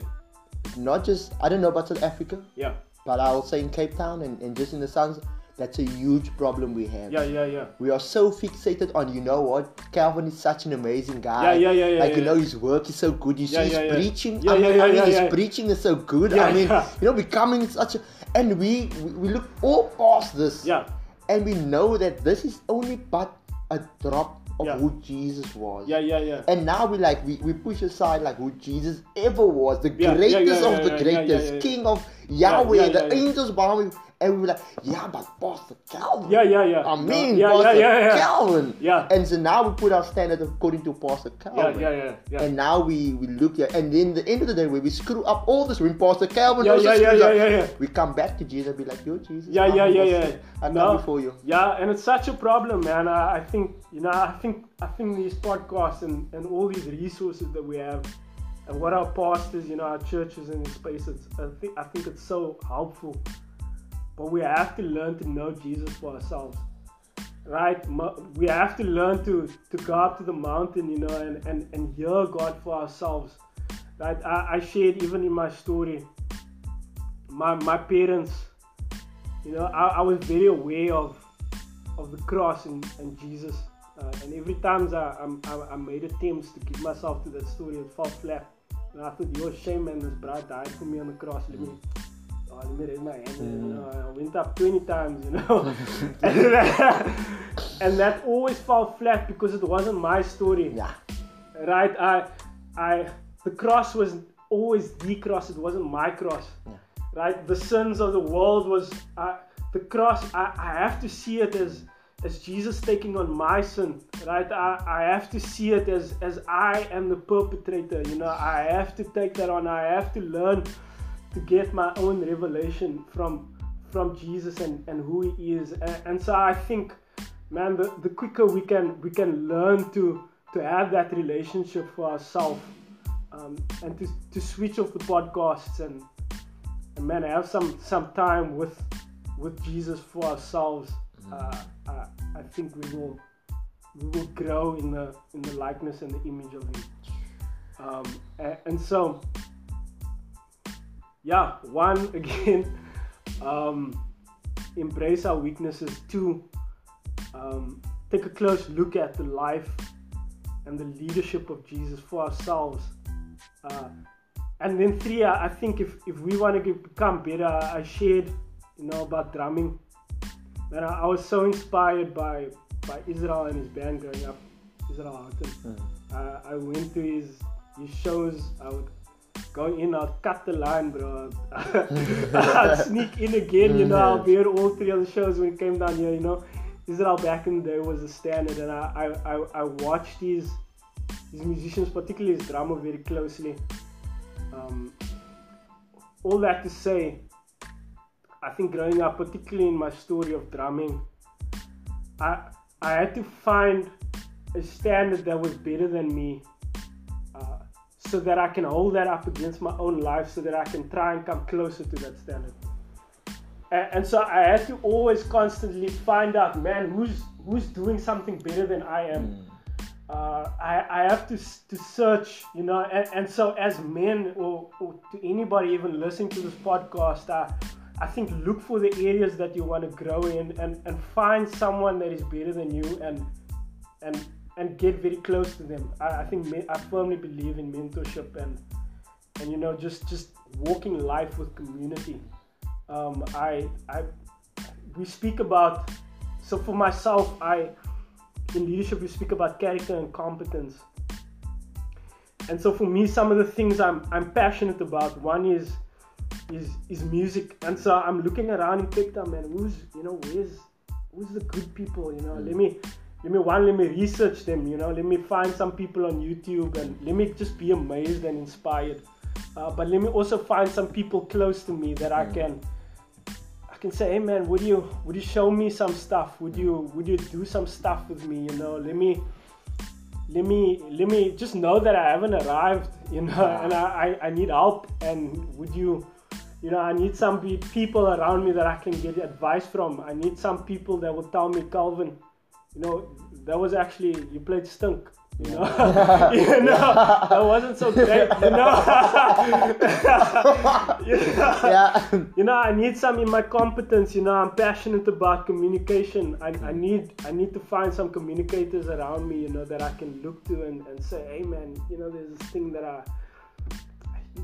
Speaker 1: Not just I don't know about South Africa.
Speaker 2: Yeah.
Speaker 1: But I'll say in Cape Town and, and just in the Suns, that's a huge problem we have.
Speaker 2: Yeah, yeah, yeah.
Speaker 1: We are so fixated on, you know what, Calvin is such an amazing guy.
Speaker 2: Yeah, yeah, yeah.
Speaker 1: yeah Like,
Speaker 2: yeah,
Speaker 1: you know, his work is so good. You yeah, see, his preaching. Yeah, I mean, yeah, I mean his preaching is so good. I mean, you know, becoming such a. And we, we, we look all past this.
Speaker 2: Yeah.
Speaker 1: And we know that this is only but a drop of yeah. who Jesus was.
Speaker 2: Yeah, yeah, yeah.
Speaker 1: And now we like we, we push aside like who Jesus ever was, the yeah, greatest yeah, of the greatest, King of Yahweh, the angels bowing, And we were like, yeah, but Pastor Calvin.
Speaker 2: Yeah, yeah, yeah.
Speaker 1: I mean,
Speaker 2: yeah,
Speaker 1: Pastor
Speaker 2: yeah, yeah, yeah.
Speaker 1: Calvin.
Speaker 2: Yeah.
Speaker 1: And so now we put our standard according to Pastor Calvin.
Speaker 2: yeah, yeah, yeah. yeah.
Speaker 1: And now we, we look here, and then the end of the day, when we screw up all this, when Pastor Calvin
Speaker 2: Yeah, yeah, yeah, yeah, yeah, yeah.
Speaker 1: we come back to Jesus and be like, yo, Jesus.
Speaker 2: Yeah,
Speaker 1: I'm
Speaker 2: yeah, yeah, yeah.
Speaker 1: sin. I come
Speaker 2: No.
Speaker 1: before you.
Speaker 2: Yeah, and it's such a problem, man. I, I think you know, I think I think these podcasts and, and all these resources that we have, and what our pastors, you know, our churches and spaces, I think I think it's so helpful. But we have to learn to know Jesus for ourselves, right? We have to learn to to go up to the mountain, you know, and and, and hear God for ourselves. Right? I, I shared even in my story. My my parents you know, I, I was very aware of of the cross and, and Jesus. Uh, and every time I, I, I made attempts to give myself to that story, it fell flat. And I thought, yo, shame, man, this bride died for me on the cross. Let me, oh, let me raise my hand. You know, I went up 20 times, you know. and, (laughs) that, and that always fell flat because it wasn't my story
Speaker 1: Yeah.
Speaker 2: right? I, I, the cross was always the cross. It wasn't my cross,
Speaker 1: Yeah.
Speaker 2: right? The sins of the world was uh, the cross. I, I have to see it as as Jesus taking on my sin, right? I, I have to see it as as I am the perpetrator. You know, I have to take that on. I have to learn to get my own revelation from from Jesus and, and who he is. And, and so I think, man, the, the quicker we can we can learn to to have that relationship for ourselves um, and to, to switch off the podcasts and, and man have some some time with with Jesus for ourselves. Uh, I, I think we will we will grow in the in the likeness and the image of him. Um, and, and so yeah, one (laughs) again, um, embrace our weaknesses. Two, um, take a close look at the life and the leadership of Jesus for ourselves. Uh, and then three, I I think if, if we want to become better, I shared, you know, about drumming. And I, I was so inspired by by Israel and his band growing up, Israel Houghton. Uh, I went to his his shows. I would go in, I'd cut the line, bro. (laughs) I'd sneak in again, you know. I'll be at all three of the shows when it came down here, you know. Israel back in the day was a standard, and I I, I, I watched these these musicians, particularly his drummer, very closely. Um, all that to say, I think growing up, particularly in my story of drumming, I I had to find a standard that was better than me, so that I can hold that up against my own life, so that I can try and come closer to that standard. And, and so I had to always constantly find out, man, who's who's doing something better than I am. Uh, I, I have to to search, you know, and, and so as men or, or to anybody even listening to this podcast, I, I think look for the areas that you want to grow in and, and find someone that is better than you and and and get very close to them. I, I think I firmly believe in mentorship and and you know just just walking life with community. Um, I I we speak about so for myself I in leadership we speak about character and competence. And so for me some of the things I'm I'm passionate about one is is is music and so I'm looking around in Cape Town man who's you know where's who's the good people you know let me let me one let me research them you know. Let me find some people on YouTube and let me just be amazed and inspired. Uh, but let me also find some people close to me that I can I can say hey man would you would you show me some stuff? Would you would you do some stuff with me you know? Let me let me let me just know that I haven't arrived, you know, and I, I, I need help. And would you, you know, I need some pe- people around me that I can get advice from. I need some people that will tell me, Calvin, you know, that was actually you played stunk. You know, (laughs) you know, that wasn't so great. You know, (laughs) you know,
Speaker 1: Yeah.
Speaker 2: you know, I need some in my competence. You know, I'm passionate about communication. I, I need I need to find some communicators around me. You know, that I can look to and, and say, hey man, you know, there's this thing that I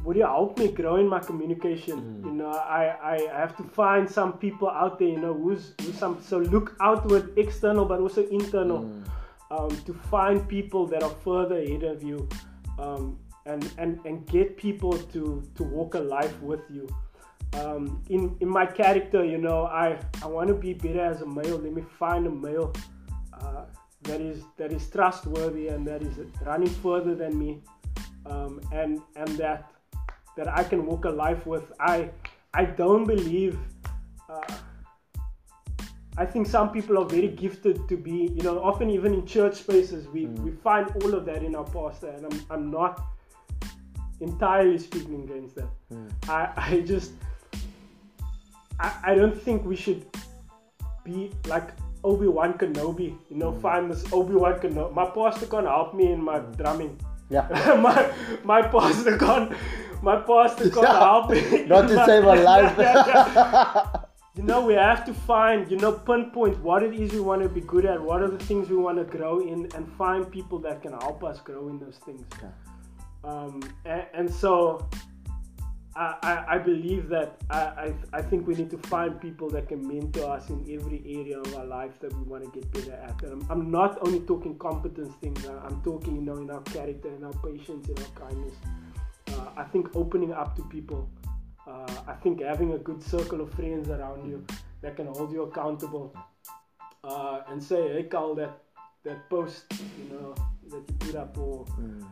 Speaker 2: would you help me grow in my communication? You know, I, I have to find some people out there, you know, who's, who's some so look outward, external, but also internal, um, to find people that are further ahead of you, um, and, and and get people to to walk a life with you. um, in in my character, you know, I I want to be better as a male. Let me find a male uh, that is that is trustworthy and that is running further than me, um, and and that that I can walk a life with. I I don't believe. Uh, I think some people are very gifted to be, you know, often even in church spaces, we, mm. we find all of that in our pastor, and I'm, I'm not entirely speaking against that. Mm. I, I just, I, I don't think we should be like Obi Wan Kenobi, you know, mm. find this Obi Wan Kenobi. My pastor can't help me in my mm. drumming.
Speaker 1: Yeah. (laughs)
Speaker 2: my my pastor can't my pastor (laughs) can't yeah. help me. (laughs)
Speaker 1: Not to save my (laughs) life. yeah,
Speaker 2: yeah, you know, we have to find, you know, pinpoint what it is we want to be good at, what are the things we want to grow in, and find people that can help us grow in those things. Um, and, and, so I, I, I, believe that I, I, I think we need to find people that can mentor us in every area of our life that we want to get better at. And I'm, I'm not only talking competence things, I'm talking, you know, in our character, in our patience, in our kindness. I think opening up to people uh, I think having a good circle of friends around you that can hold you accountable uh, and say, hey, Carl, that that post, you know, that you put up, or mm.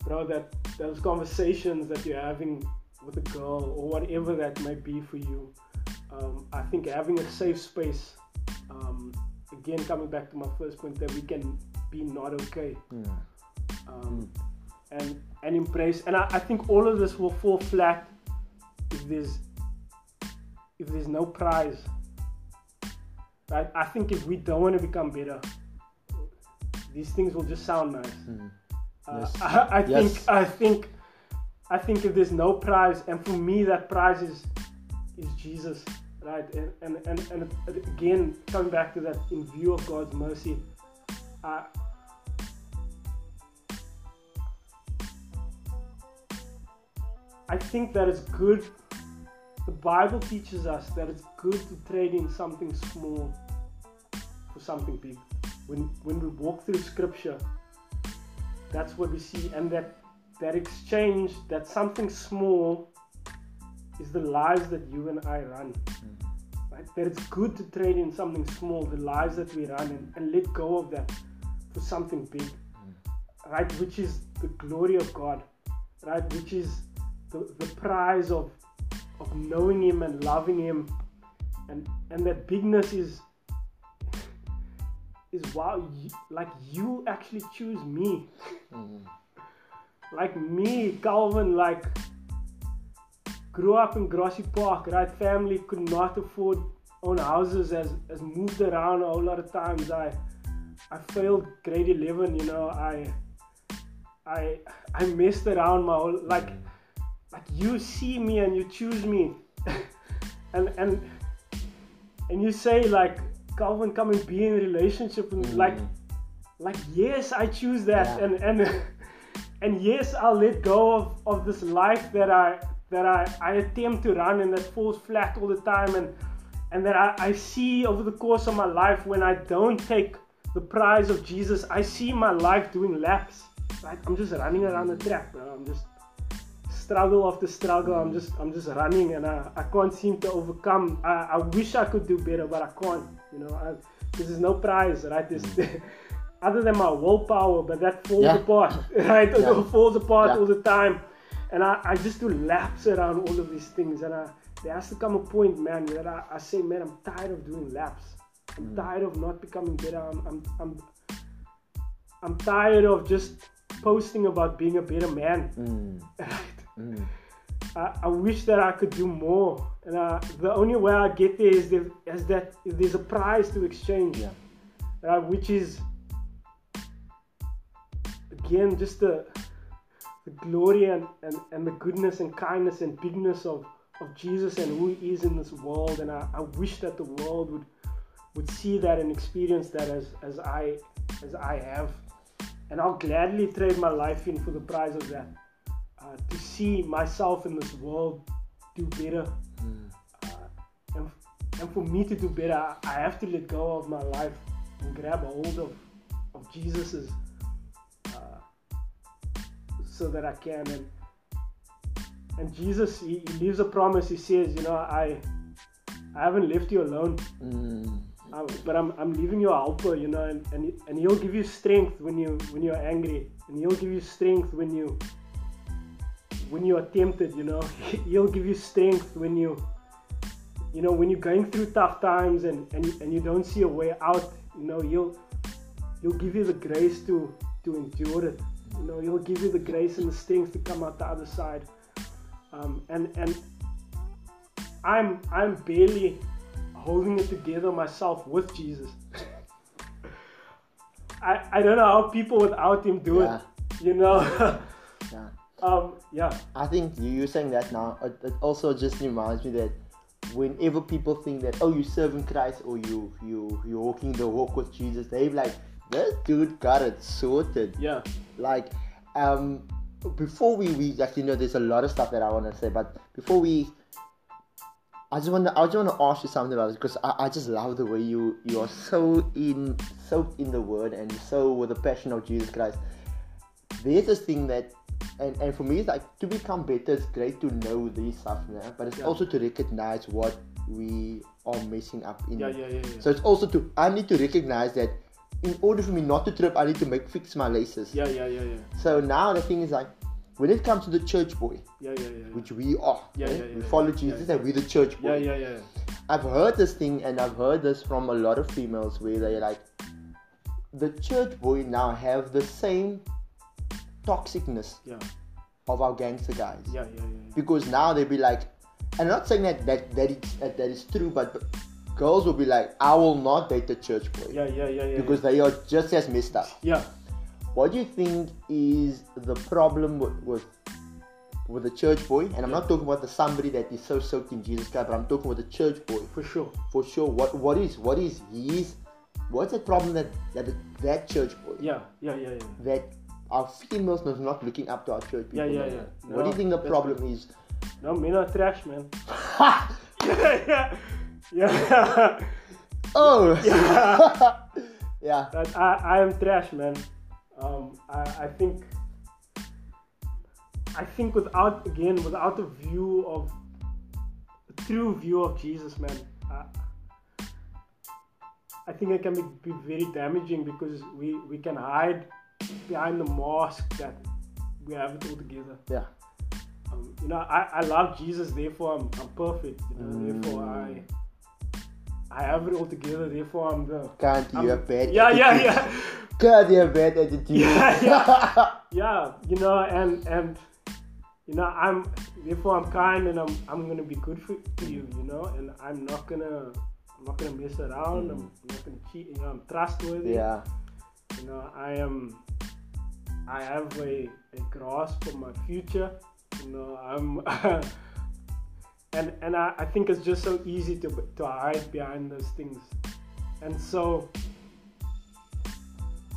Speaker 2: bro, that those conversations that you're having with a girl, or whatever that might be for you. Um, I think having a safe space. Um, again, coming back to my first point, that we can be not okay. Mm. Um, mm. And and embrace. And I, I think all of this will fall flat if there's if there's no prize right i think if we don't want to become better these things will just sound nice mm. uh, yes. I, I yes. think i think i think if there's no prize and for me that prize is is jesus right and and and, and again coming back to that in view of god's mercy uh, I think that it's good the Bible teaches us that it's good to trade in something small for something big. When when we walk through scripture, that's what we see, and that that exchange, that something small is the lives that you and I run. Mm. Right? That it's good to trade in something small, the lives that we run, and, and let go of that for something big. Mm. Right? Which is the glory of God. Right? Which is the, the prize of of knowing him and loving him. And and that bigness is is wow you, like you actually choose me. Mm-hmm. like me calvin like grew up in grassy park right? Family could not afford own houses as as moved around a whole lot of times. I i failed grade 11 you know i i i messed around my whole like like you see me and you choose me. (laughs) And and and you say like calvin come and be in a relationship and mm. like like yes i choose that. Yeah. and and (laughs) and yes i'll let go of of this life that i that i i attempt to run and that falls flat all the time and and that I, I see over the course of my life when i don't take the prize of jesus i see my life doing laps. Like i'm just running around the track bro. I'm just struggle after struggle. I'm just I'm just running and I, I can't seem to overcome. I, I wish I could do better, but I can't. You know, I, this is no prize, right? This mm. (laughs) other than my willpower, but that falls yeah. apart, (laughs) right? Yeah. It falls apart yeah. all the time, and I, I just do laps around all of these things, and I, there has to come a point, man, that I, I say, man, I'm tired of doing laps. I'm mm. tired of not becoming better. I'm, I'm, I'm, I'm tired of just posting about being a better man. Mm. (laughs) Right? Mm. I, I, wish that I could do more, and uh, the only way I get there is, there, is that if there's a prize to exchange, yeah. uh, which is again just the, the glory and, and, and the goodness and kindness and bigness of, of Jesus and who He is in this world. And I, I wish that the world would would see that and experience that as, as I as I have. And I'll gladly trade my life in for the prize of that. Uh, to see myself in this world do better. Mm. Uh, and, and for me to do better, I, I have to let go of my life and grab a hold of, of Jesus's uh, so that I can. And and Jesus he, he leaves a promise. He says, you know, I I haven't left you alone.
Speaker 1: Mm.
Speaker 2: But I'm, I'm leaving you a helper, you know, and, and and he'll give you strength when you when you're angry, and he'll give you strength when you when you are tempted, you know. (laughs) he'll give you strength when you you know when you're going through tough times and and and you don't see a way out, you know. He'll he'll give you the grace to to endure it. You know, he'll give you the grace and the strength to come out the other side. Um, and and I'm I'm barely holding it together myself with Jesus. (laughs) I, I don't know how people without him do
Speaker 1: Yeah.
Speaker 2: it. You know? (laughs)
Speaker 1: Yeah.
Speaker 2: Um, yeah.
Speaker 1: I think you you saying that now. It, it also just reminds me that whenever people think that oh you serving Christ or you you you walking the walk with Jesus, they like this dude got it sorted.
Speaker 2: Yeah.
Speaker 1: Like um before we we actually know there's a lot of stuff that I want to say, but before we. I just want to. I just want to ask you something about this because I, I just love the way you you are so in soaked in the word and so with the passion of Jesus Christ. There's this thing that and, and for me it's like to become better it's great to know these stuff now but it's
Speaker 2: Yeah.
Speaker 1: also to recognize what we are messing up in
Speaker 2: Yeah, yeah, yeah, yeah.
Speaker 1: so it's also to i need to recognize that in order for me not to trip i need to make fix my laces
Speaker 2: yeah, yeah, yeah, yeah.
Speaker 1: so now the thing is like when it comes to the church boy
Speaker 2: Yeah, yeah, yeah.
Speaker 1: which we are
Speaker 2: Yeah,
Speaker 1: eh?
Speaker 2: yeah, yeah,
Speaker 1: we follow jesus and we're the church boy
Speaker 2: Yeah, yeah, yeah.
Speaker 1: I've heard this thing and I've heard this from a lot of females where they're like, the church boy now have the same toxicness
Speaker 2: Yeah,
Speaker 1: of our gangster guys.
Speaker 2: yeah, yeah, yeah.
Speaker 1: Because now they'll be like, and I'm not saying that that that is, that, that is true, but, but girls will be like, I will not date a church boy
Speaker 2: Yeah, yeah, yeah, yeah.
Speaker 1: because they are just as messed up.
Speaker 2: yeah.
Speaker 1: What do you think is the problem with, with with the church boy? And I'm not talking about the somebody that is so soaked in Jesus Christ, but I'm talking about the church boy
Speaker 2: for sure.
Speaker 1: for sure. What what is what is his what's the problem that that that church boy
Speaker 2: Yeah, yeah, yeah, yeah.
Speaker 1: that our females is not looking up to our church people?
Speaker 2: Yeah, yeah, yeah.
Speaker 1: more? what do you think the problem is?
Speaker 2: No, men are trash, man. (laughs) (laughs) yeah, yeah.
Speaker 1: oh (laughs)
Speaker 2: yeah.
Speaker 1: yeah
Speaker 2: That I, I am trash, man. Um, I, I think, I think without again, without a view of, a true view of Jesus, man, I, I think it can be, be very damaging because we we can hide behind the mask that we have it all together.
Speaker 1: yeah
Speaker 2: Um, you know, I, I love Jesus, therefore I'm, I'm perfect. You know, therefore I I have it all together. Therefore I'm the
Speaker 1: can't you
Speaker 2: I'm-
Speaker 1: have bad
Speaker 2: yeah, yeah,
Speaker 1: attitude?
Speaker 2: yeah. (laughs)
Speaker 1: can't you have bad attitude (laughs)
Speaker 2: Yeah, yeah. (laughs) yeah, you know, and and you know, I'm therefore I'm kind and I'm I'm gonna be good for, for you, you know, and I'm not gonna I'm not gonna mess around. I'm not gonna cheat. You know, I'm trustworthy.
Speaker 1: yeah
Speaker 2: You know, I am. I have a, a grasp of my future. You know, I'm. (laughs) and and I, I think it's just so easy to to hide behind those things, and so.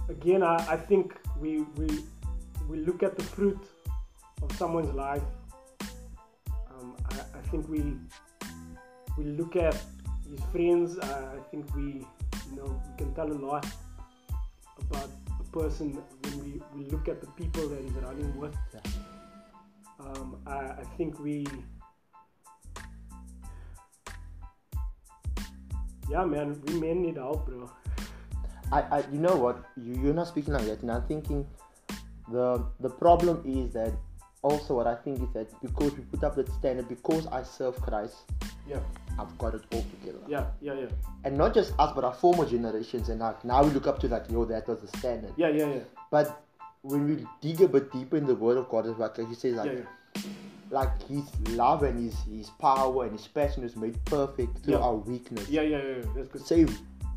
Speaker 2: Again, I, I think we we we look at the fruit of someone's life. Um, I, I think we we look at his friends. Uh, I think we you know we can tell a lot about person when we, we look at the people that he's running with. Um, I, I think we, yeah, man, we men need help, bro.
Speaker 1: I, I you know what you you're not speaking like that and I'm thinking the the problem is that also what I think is that because we put up that standard because I serve Christ
Speaker 2: Yeah,
Speaker 1: I've got it all together
Speaker 2: yeah, yeah, yeah,
Speaker 1: and not just us but our former generations and like now we look up to that. yo that was the standard
Speaker 2: yeah, yeah, yeah,
Speaker 1: but when we dig a bit deeper in the word of God like, he says like
Speaker 2: yeah, yeah.
Speaker 1: like his love and his his power and his passion is made perfect through
Speaker 2: Yeah.
Speaker 1: our weakness
Speaker 2: Yeah, yeah, yeah, that's good.
Speaker 1: so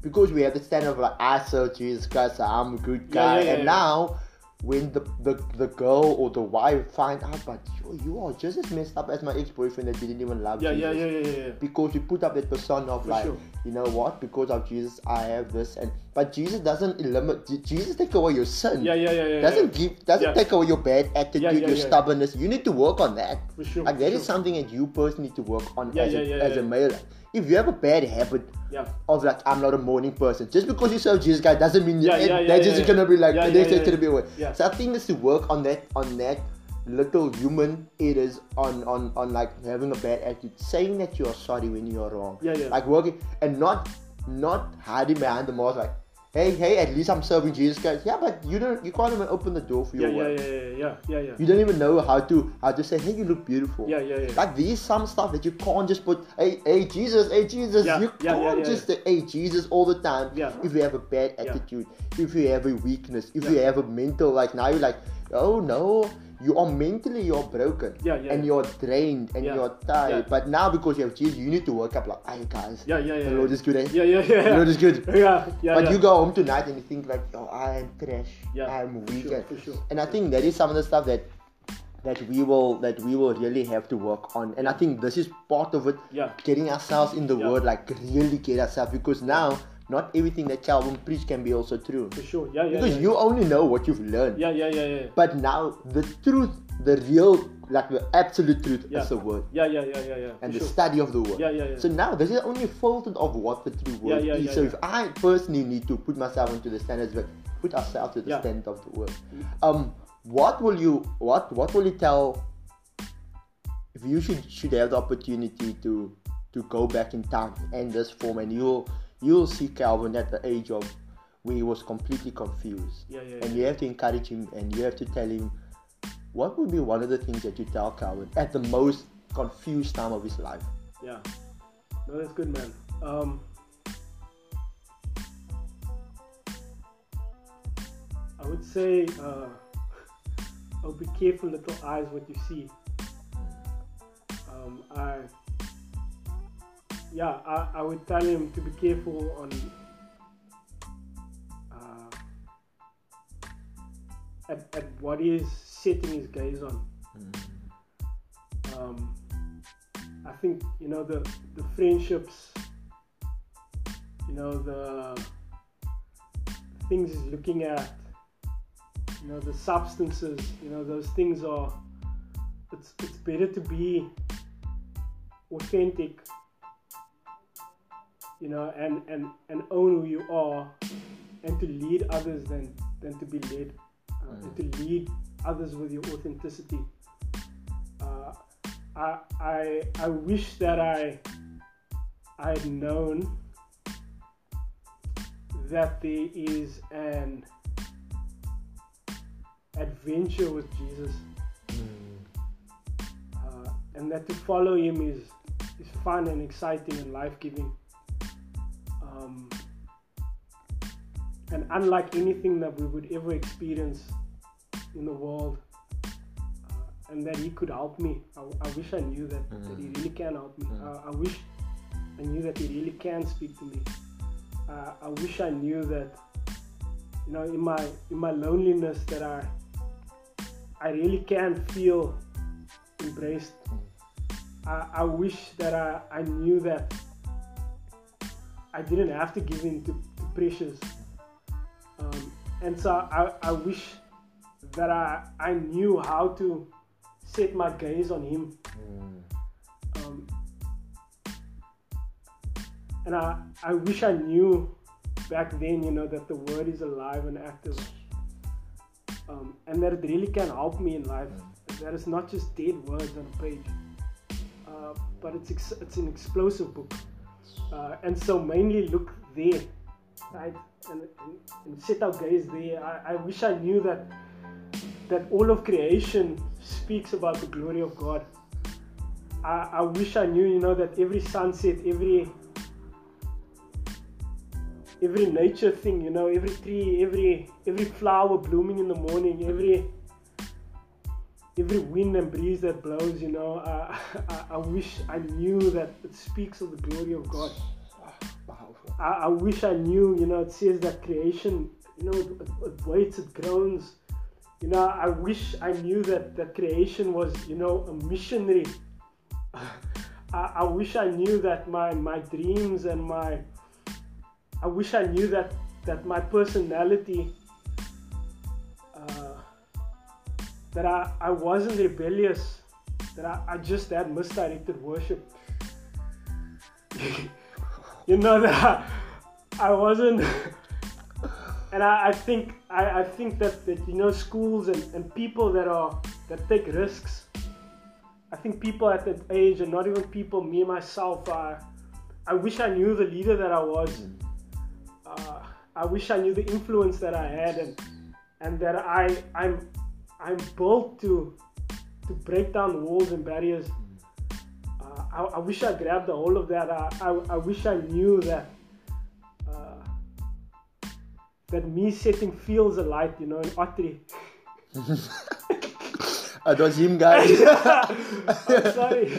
Speaker 1: because we have the standard of like I serve Jesus Christ, I'm a good guy, and now when the, the the girl or the wife find out, but yo, you are just as messed up as my ex-boyfriend that didn't even love
Speaker 2: Yeah,
Speaker 1: Jesus.
Speaker 2: yeah, yeah, yeah, yeah, yeah.
Speaker 1: Because you put up that persona of
Speaker 2: For
Speaker 1: like,
Speaker 2: sure.
Speaker 1: you know what? Because of Jesus, I have this, and but Jesus doesn't eliminate. Jesus take away your sin.
Speaker 2: Yeah, yeah, yeah, yeah.
Speaker 1: Doesn't
Speaker 2: yeah.
Speaker 1: give. Doesn't
Speaker 2: Yeah.
Speaker 1: take away your bad attitude, your stubbornness. You need to work on that.
Speaker 2: For sure.
Speaker 1: Like that is
Speaker 2: sure.
Speaker 1: something that you personally need to work on as, a, as a male. If you have a bad habit
Speaker 2: Yeah,
Speaker 1: of like I'm not a morning person. Just because you serve Jesus guy doesn't mean
Speaker 2: Yeah,
Speaker 1: you
Speaker 2: yeah,
Speaker 1: that
Speaker 2: yeah,
Speaker 1: just
Speaker 2: yeah,
Speaker 1: gonna be like the next day gonna be away.
Speaker 2: yeah.
Speaker 1: So I think is to work on that on that little human it is on on on like having a bad attitude, saying that you are sorry when you are wrong.
Speaker 2: Yeah, yeah.
Speaker 1: Like working and not not hiding behind the mask like hey, hey, at least I'm serving Jesus Christ. Yeah, but you don't, you can't even open the door for your
Speaker 2: yeah,
Speaker 1: work.
Speaker 2: yeah, yeah, yeah, yeah, yeah.
Speaker 1: You don't even know how to, how to say, hey, you look beautiful.
Speaker 2: Yeah, yeah, yeah.
Speaker 1: Like these some stuff that you can't just put, hey, hey, Jesus, hey, Jesus.
Speaker 2: Yeah,
Speaker 1: you
Speaker 2: yeah,
Speaker 1: can't
Speaker 2: yeah,
Speaker 1: just say, hey, Jesus all the time.
Speaker 2: Yeah.
Speaker 1: If you have a bad attitude, if you have a weakness, if you have a mental, like now you're like, oh no, you are mentally you're broken.
Speaker 2: Yeah, yeah.
Speaker 1: And you're drained and
Speaker 2: Yeah.
Speaker 1: you're tired. But now because you have Jesus, you need to work up like, hey guys,
Speaker 2: Yeah, yeah, yeah.
Speaker 1: the Lord is good, eh?
Speaker 2: Yeah, yeah, yeah.
Speaker 1: The Lord is good. (laughs)
Speaker 2: Yeah, yeah.
Speaker 1: But you go home tonight and you think like, oh, I am trash.
Speaker 2: Yeah,
Speaker 1: I'm weak.
Speaker 2: sure,
Speaker 1: and-
Speaker 2: sure.
Speaker 1: And I think that is some of the stuff that that we will that we will really have to work on. And I think this is part of it.
Speaker 2: Yeah.
Speaker 1: Getting ourselves in the word, like really get ourselves because now not everything that Calvin preached can be also true.
Speaker 2: For sure. Yeah, yeah.
Speaker 1: Because
Speaker 2: yeah.
Speaker 1: you only know what you've learned.
Speaker 2: Yeah, yeah, yeah, yeah.
Speaker 1: But now the truth, the real, like the absolute truth
Speaker 2: Yeah.
Speaker 1: is the word.
Speaker 2: Yeah, yeah, yeah, yeah, yeah.
Speaker 1: And
Speaker 2: for
Speaker 1: the
Speaker 2: sure.
Speaker 1: study of the word.
Speaker 2: Yeah, yeah, yeah.
Speaker 1: So now this is only a filtered of what the true word
Speaker 2: Yeah, yeah,
Speaker 1: is.
Speaker 2: yeah,
Speaker 1: so
Speaker 2: yeah.
Speaker 1: if I personally need to put myself into the standards, but put ourselves to the
Speaker 2: Yeah.
Speaker 1: standard of the word. Um, what will you what what will you tell if you should should have the opportunity to to go back in time and this form and you'll you'll see Calvin at the age of where he was completely confused.
Speaker 2: Yeah, yeah,
Speaker 1: And you have to encourage him and you have to tell him what would be one of the things that you tell Calvin at the most confused time of his life.
Speaker 2: Yeah. No, that's good, man. Um, I would say, uh, (laughs) oh, be careful, with little eyes, what you see. Um, I, yeah, I, I would tell him to be careful on, uh, at, at what he is setting his gaze on. Um, I think you know the the friendships, you know the things he's looking at, you know the substances, you know those things are. It's it's better to be authentic, you know, and and and own who you are, and to lead others than than to be led, uh, and to lead others with your authenticity. Uh, I, I I wish that I I had known that there is an adventure with Jesus, uh, and that to follow Him is is fun and exciting and life giving. Um, and unlike anything that we would ever experience in the world, uh, and that he could help me. I, I wish I knew that, that he really can help me. Uh, I wish I knew that he really can speak to me. Uh, I wish I knew that, you know, in my in my loneliness, that I I really can feel embraced. I, I wish that I, I knew that I didn't have to give in to, pressures. Um, and so I, I wish that I, I knew how to set my gaze on him. Um, and I, I wish I knew back then, you know, that the word is alive and active. Um, and that it really can help me in life. That it's not just dead words on a page, uh, but it's ex- it's an explosive book. Uh, and so mainly look there, right, and, and, and set our gaze there. I, I wish I knew that that all of creation speaks about the glory of God. I, I wish I knew, you know, that every sunset, every every nature thing, you know, every tree, every every flower blooming in the morning, every every wind and breeze that blows, you know, uh, I, I wish I knew that it speaks of the glory of God. I, I wish I knew, you know, it says that creation, you know, it, it waits, it groans. You know, I wish I knew that that creation was, you know, a missionary. (laughs) I, I wish I knew that my my dreams and my I wish I knew that that my personality that I, I wasn't rebellious that I, I just had misdirected worship (laughs) you know that I, I wasn't (laughs) and I, I think I, I think that, that you know schools and, and people that are that take risks. I think people at that age, and not even people, me myself, uh, I wish I knew the leader that I was.
Speaker 1: Mm.
Speaker 2: Uh, I wish I knew the influence that I had, and and that I I'm I'm built to to break down walls and barriers. Uh, I, I wish I grabbed a hold of that. I, I, I wish I knew that uh, that me setting fields alight, you know, in Ottery. (laughs)
Speaker 1: It was him, guys. (laughs)
Speaker 2: I'm sorry. (laughs)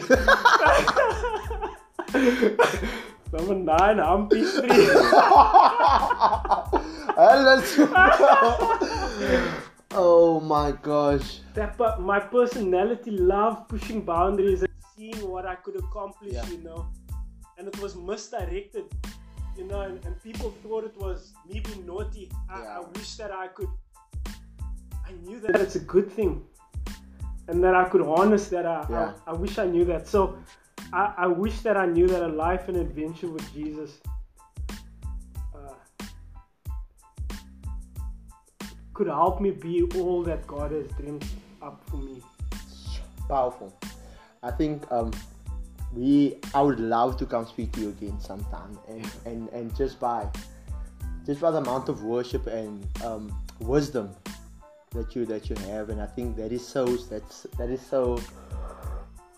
Speaker 2: Number nine, Humpy Street.
Speaker 1: Go. Oh my gosh.
Speaker 2: that but my personality loved pushing boundaries and seeing what I could accomplish,
Speaker 1: Yeah.
Speaker 2: you know. And it was misdirected, you know, and, and people thought it was me being naughty. I,
Speaker 1: Yeah.
Speaker 2: I wish that I could I knew that it's a good thing. And that I could harness that I,
Speaker 1: Yeah.
Speaker 2: I, I wish I knew that. So I, I wish that I knew that a life and adventure with Jesus could help me be all that God has dreamed up for me.
Speaker 1: Powerful. I think um we I would love to come speak to you again sometime and and, and just by just by the amount of worship and um, wisdom that you that you have and I think that is so that's that is so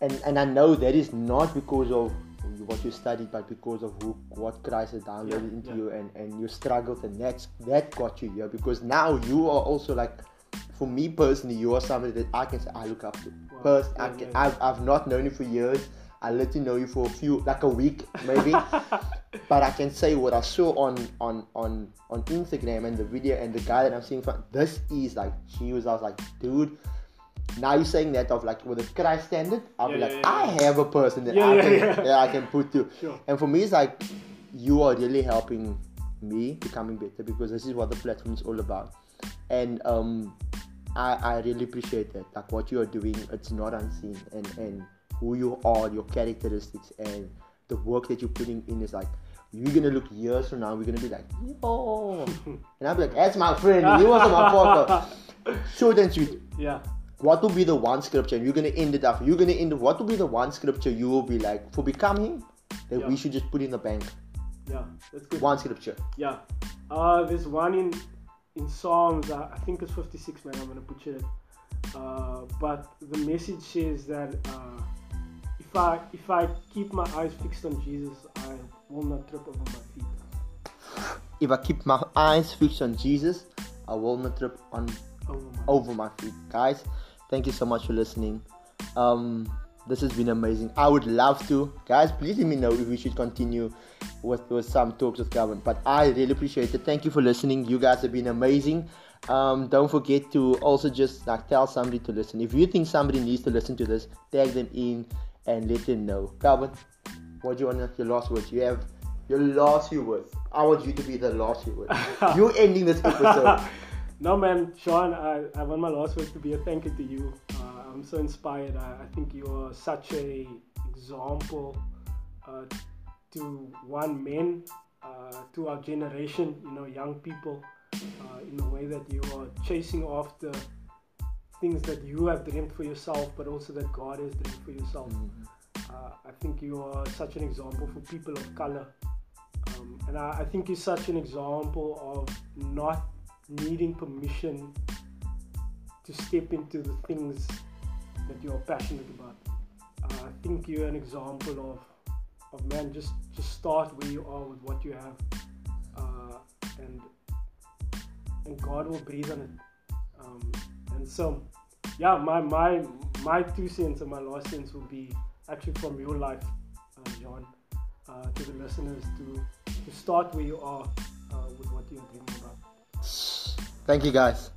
Speaker 1: and and I know that is not because of what you studied but because of who what Christ has downloaded
Speaker 2: Yeah,
Speaker 1: into
Speaker 2: yeah.
Speaker 1: you and and your struggles and that's that got you here because now you are also like for me personally you are somebody that I can say I look up to
Speaker 2: Wow.
Speaker 1: First, I
Speaker 2: Yeah,
Speaker 1: can,
Speaker 2: yeah.
Speaker 1: I've, I've not known you for years I let you know you for a few like a week maybe (laughs) but I can say what I saw on on on on Instagram and the video and the guy that I'm seeing from this is like she was I was like dude now you're saying that of like with a Christ standard I'll be
Speaker 2: Yeah,
Speaker 1: like
Speaker 2: yeah, yeah.
Speaker 1: I have a person that I can
Speaker 2: yeah.
Speaker 1: that I can put to
Speaker 2: Sure.
Speaker 1: and for me it's like you are really helping me becoming better because this is what the platform is all about and um I, I really appreciate that like what you are doing it's not unseen and and who you are your characteristics and the work that you're putting in is like you're gonna look years from now we're gonna be like oh (laughs) and I'll be like that's my friend he was my (laughs) podcast (laughs) short and sweet
Speaker 2: Yeah.
Speaker 1: What will be the one scripture you're gonna end it off you're gonna end what will be the one scripture you will be like for becoming that
Speaker 2: Yeah.
Speaker 1: we should just put in the bank
Speaker 2: Yeah. That's good.
Speaker 1: one scripture
Speaker 2: Yeah. Uh, there's one in in Psalms. I, I think it's 56, man. I'm gonna butcher it. Uh, but the message says that uh, if I if I keep my eyes fixed on Jesus, I will not trip over my feet.
Speaker 1: if I keep my eyes fixed on Jesus I will not trip on
Speaker 2: Over my
Speaker 1: over my feet. Guys, thank you so much for listening. Um, this has been amazing. I would love to, guys. Please let me know if we should continue with, with some talks with Calvin. But I really appreciate it. Thank you for listening. You guys have been amazing. Um, don't forget to also just like tell somebody to listen. If you think somebody needs to listen to this, tag them in and let them know. Calvin, what do you want your last words? You have your last few words. I want you to be the last few words. (laughs) You're ending this episode. (laughs)
Speaker 2: no, man, Sean. I, I want my last words to be a thank you to you. Uh, I'm so inspired. I, I think you are such a example uh, to one men, uh, to our generation. You know, young people, uh, in the way that you are chasing after things that you have dreamed for yourself, but also that God has dreamed for yourself. Uh, I think you are such an example for people of color. Um, and I, I think you're such an example of not needing permission to step into the things that you're passionate about. Uh, I think you're an example of, of man, just, just start where you are with what you have. Uh, and, and God will breathe on it. Um, and so, yeah, my, my, my two cents and my last cents will be actually from your life, uh, John, uh, to the listeners to, to start where you are uh, with what you're dreaming about.
Speaker 1: Thank you, guys.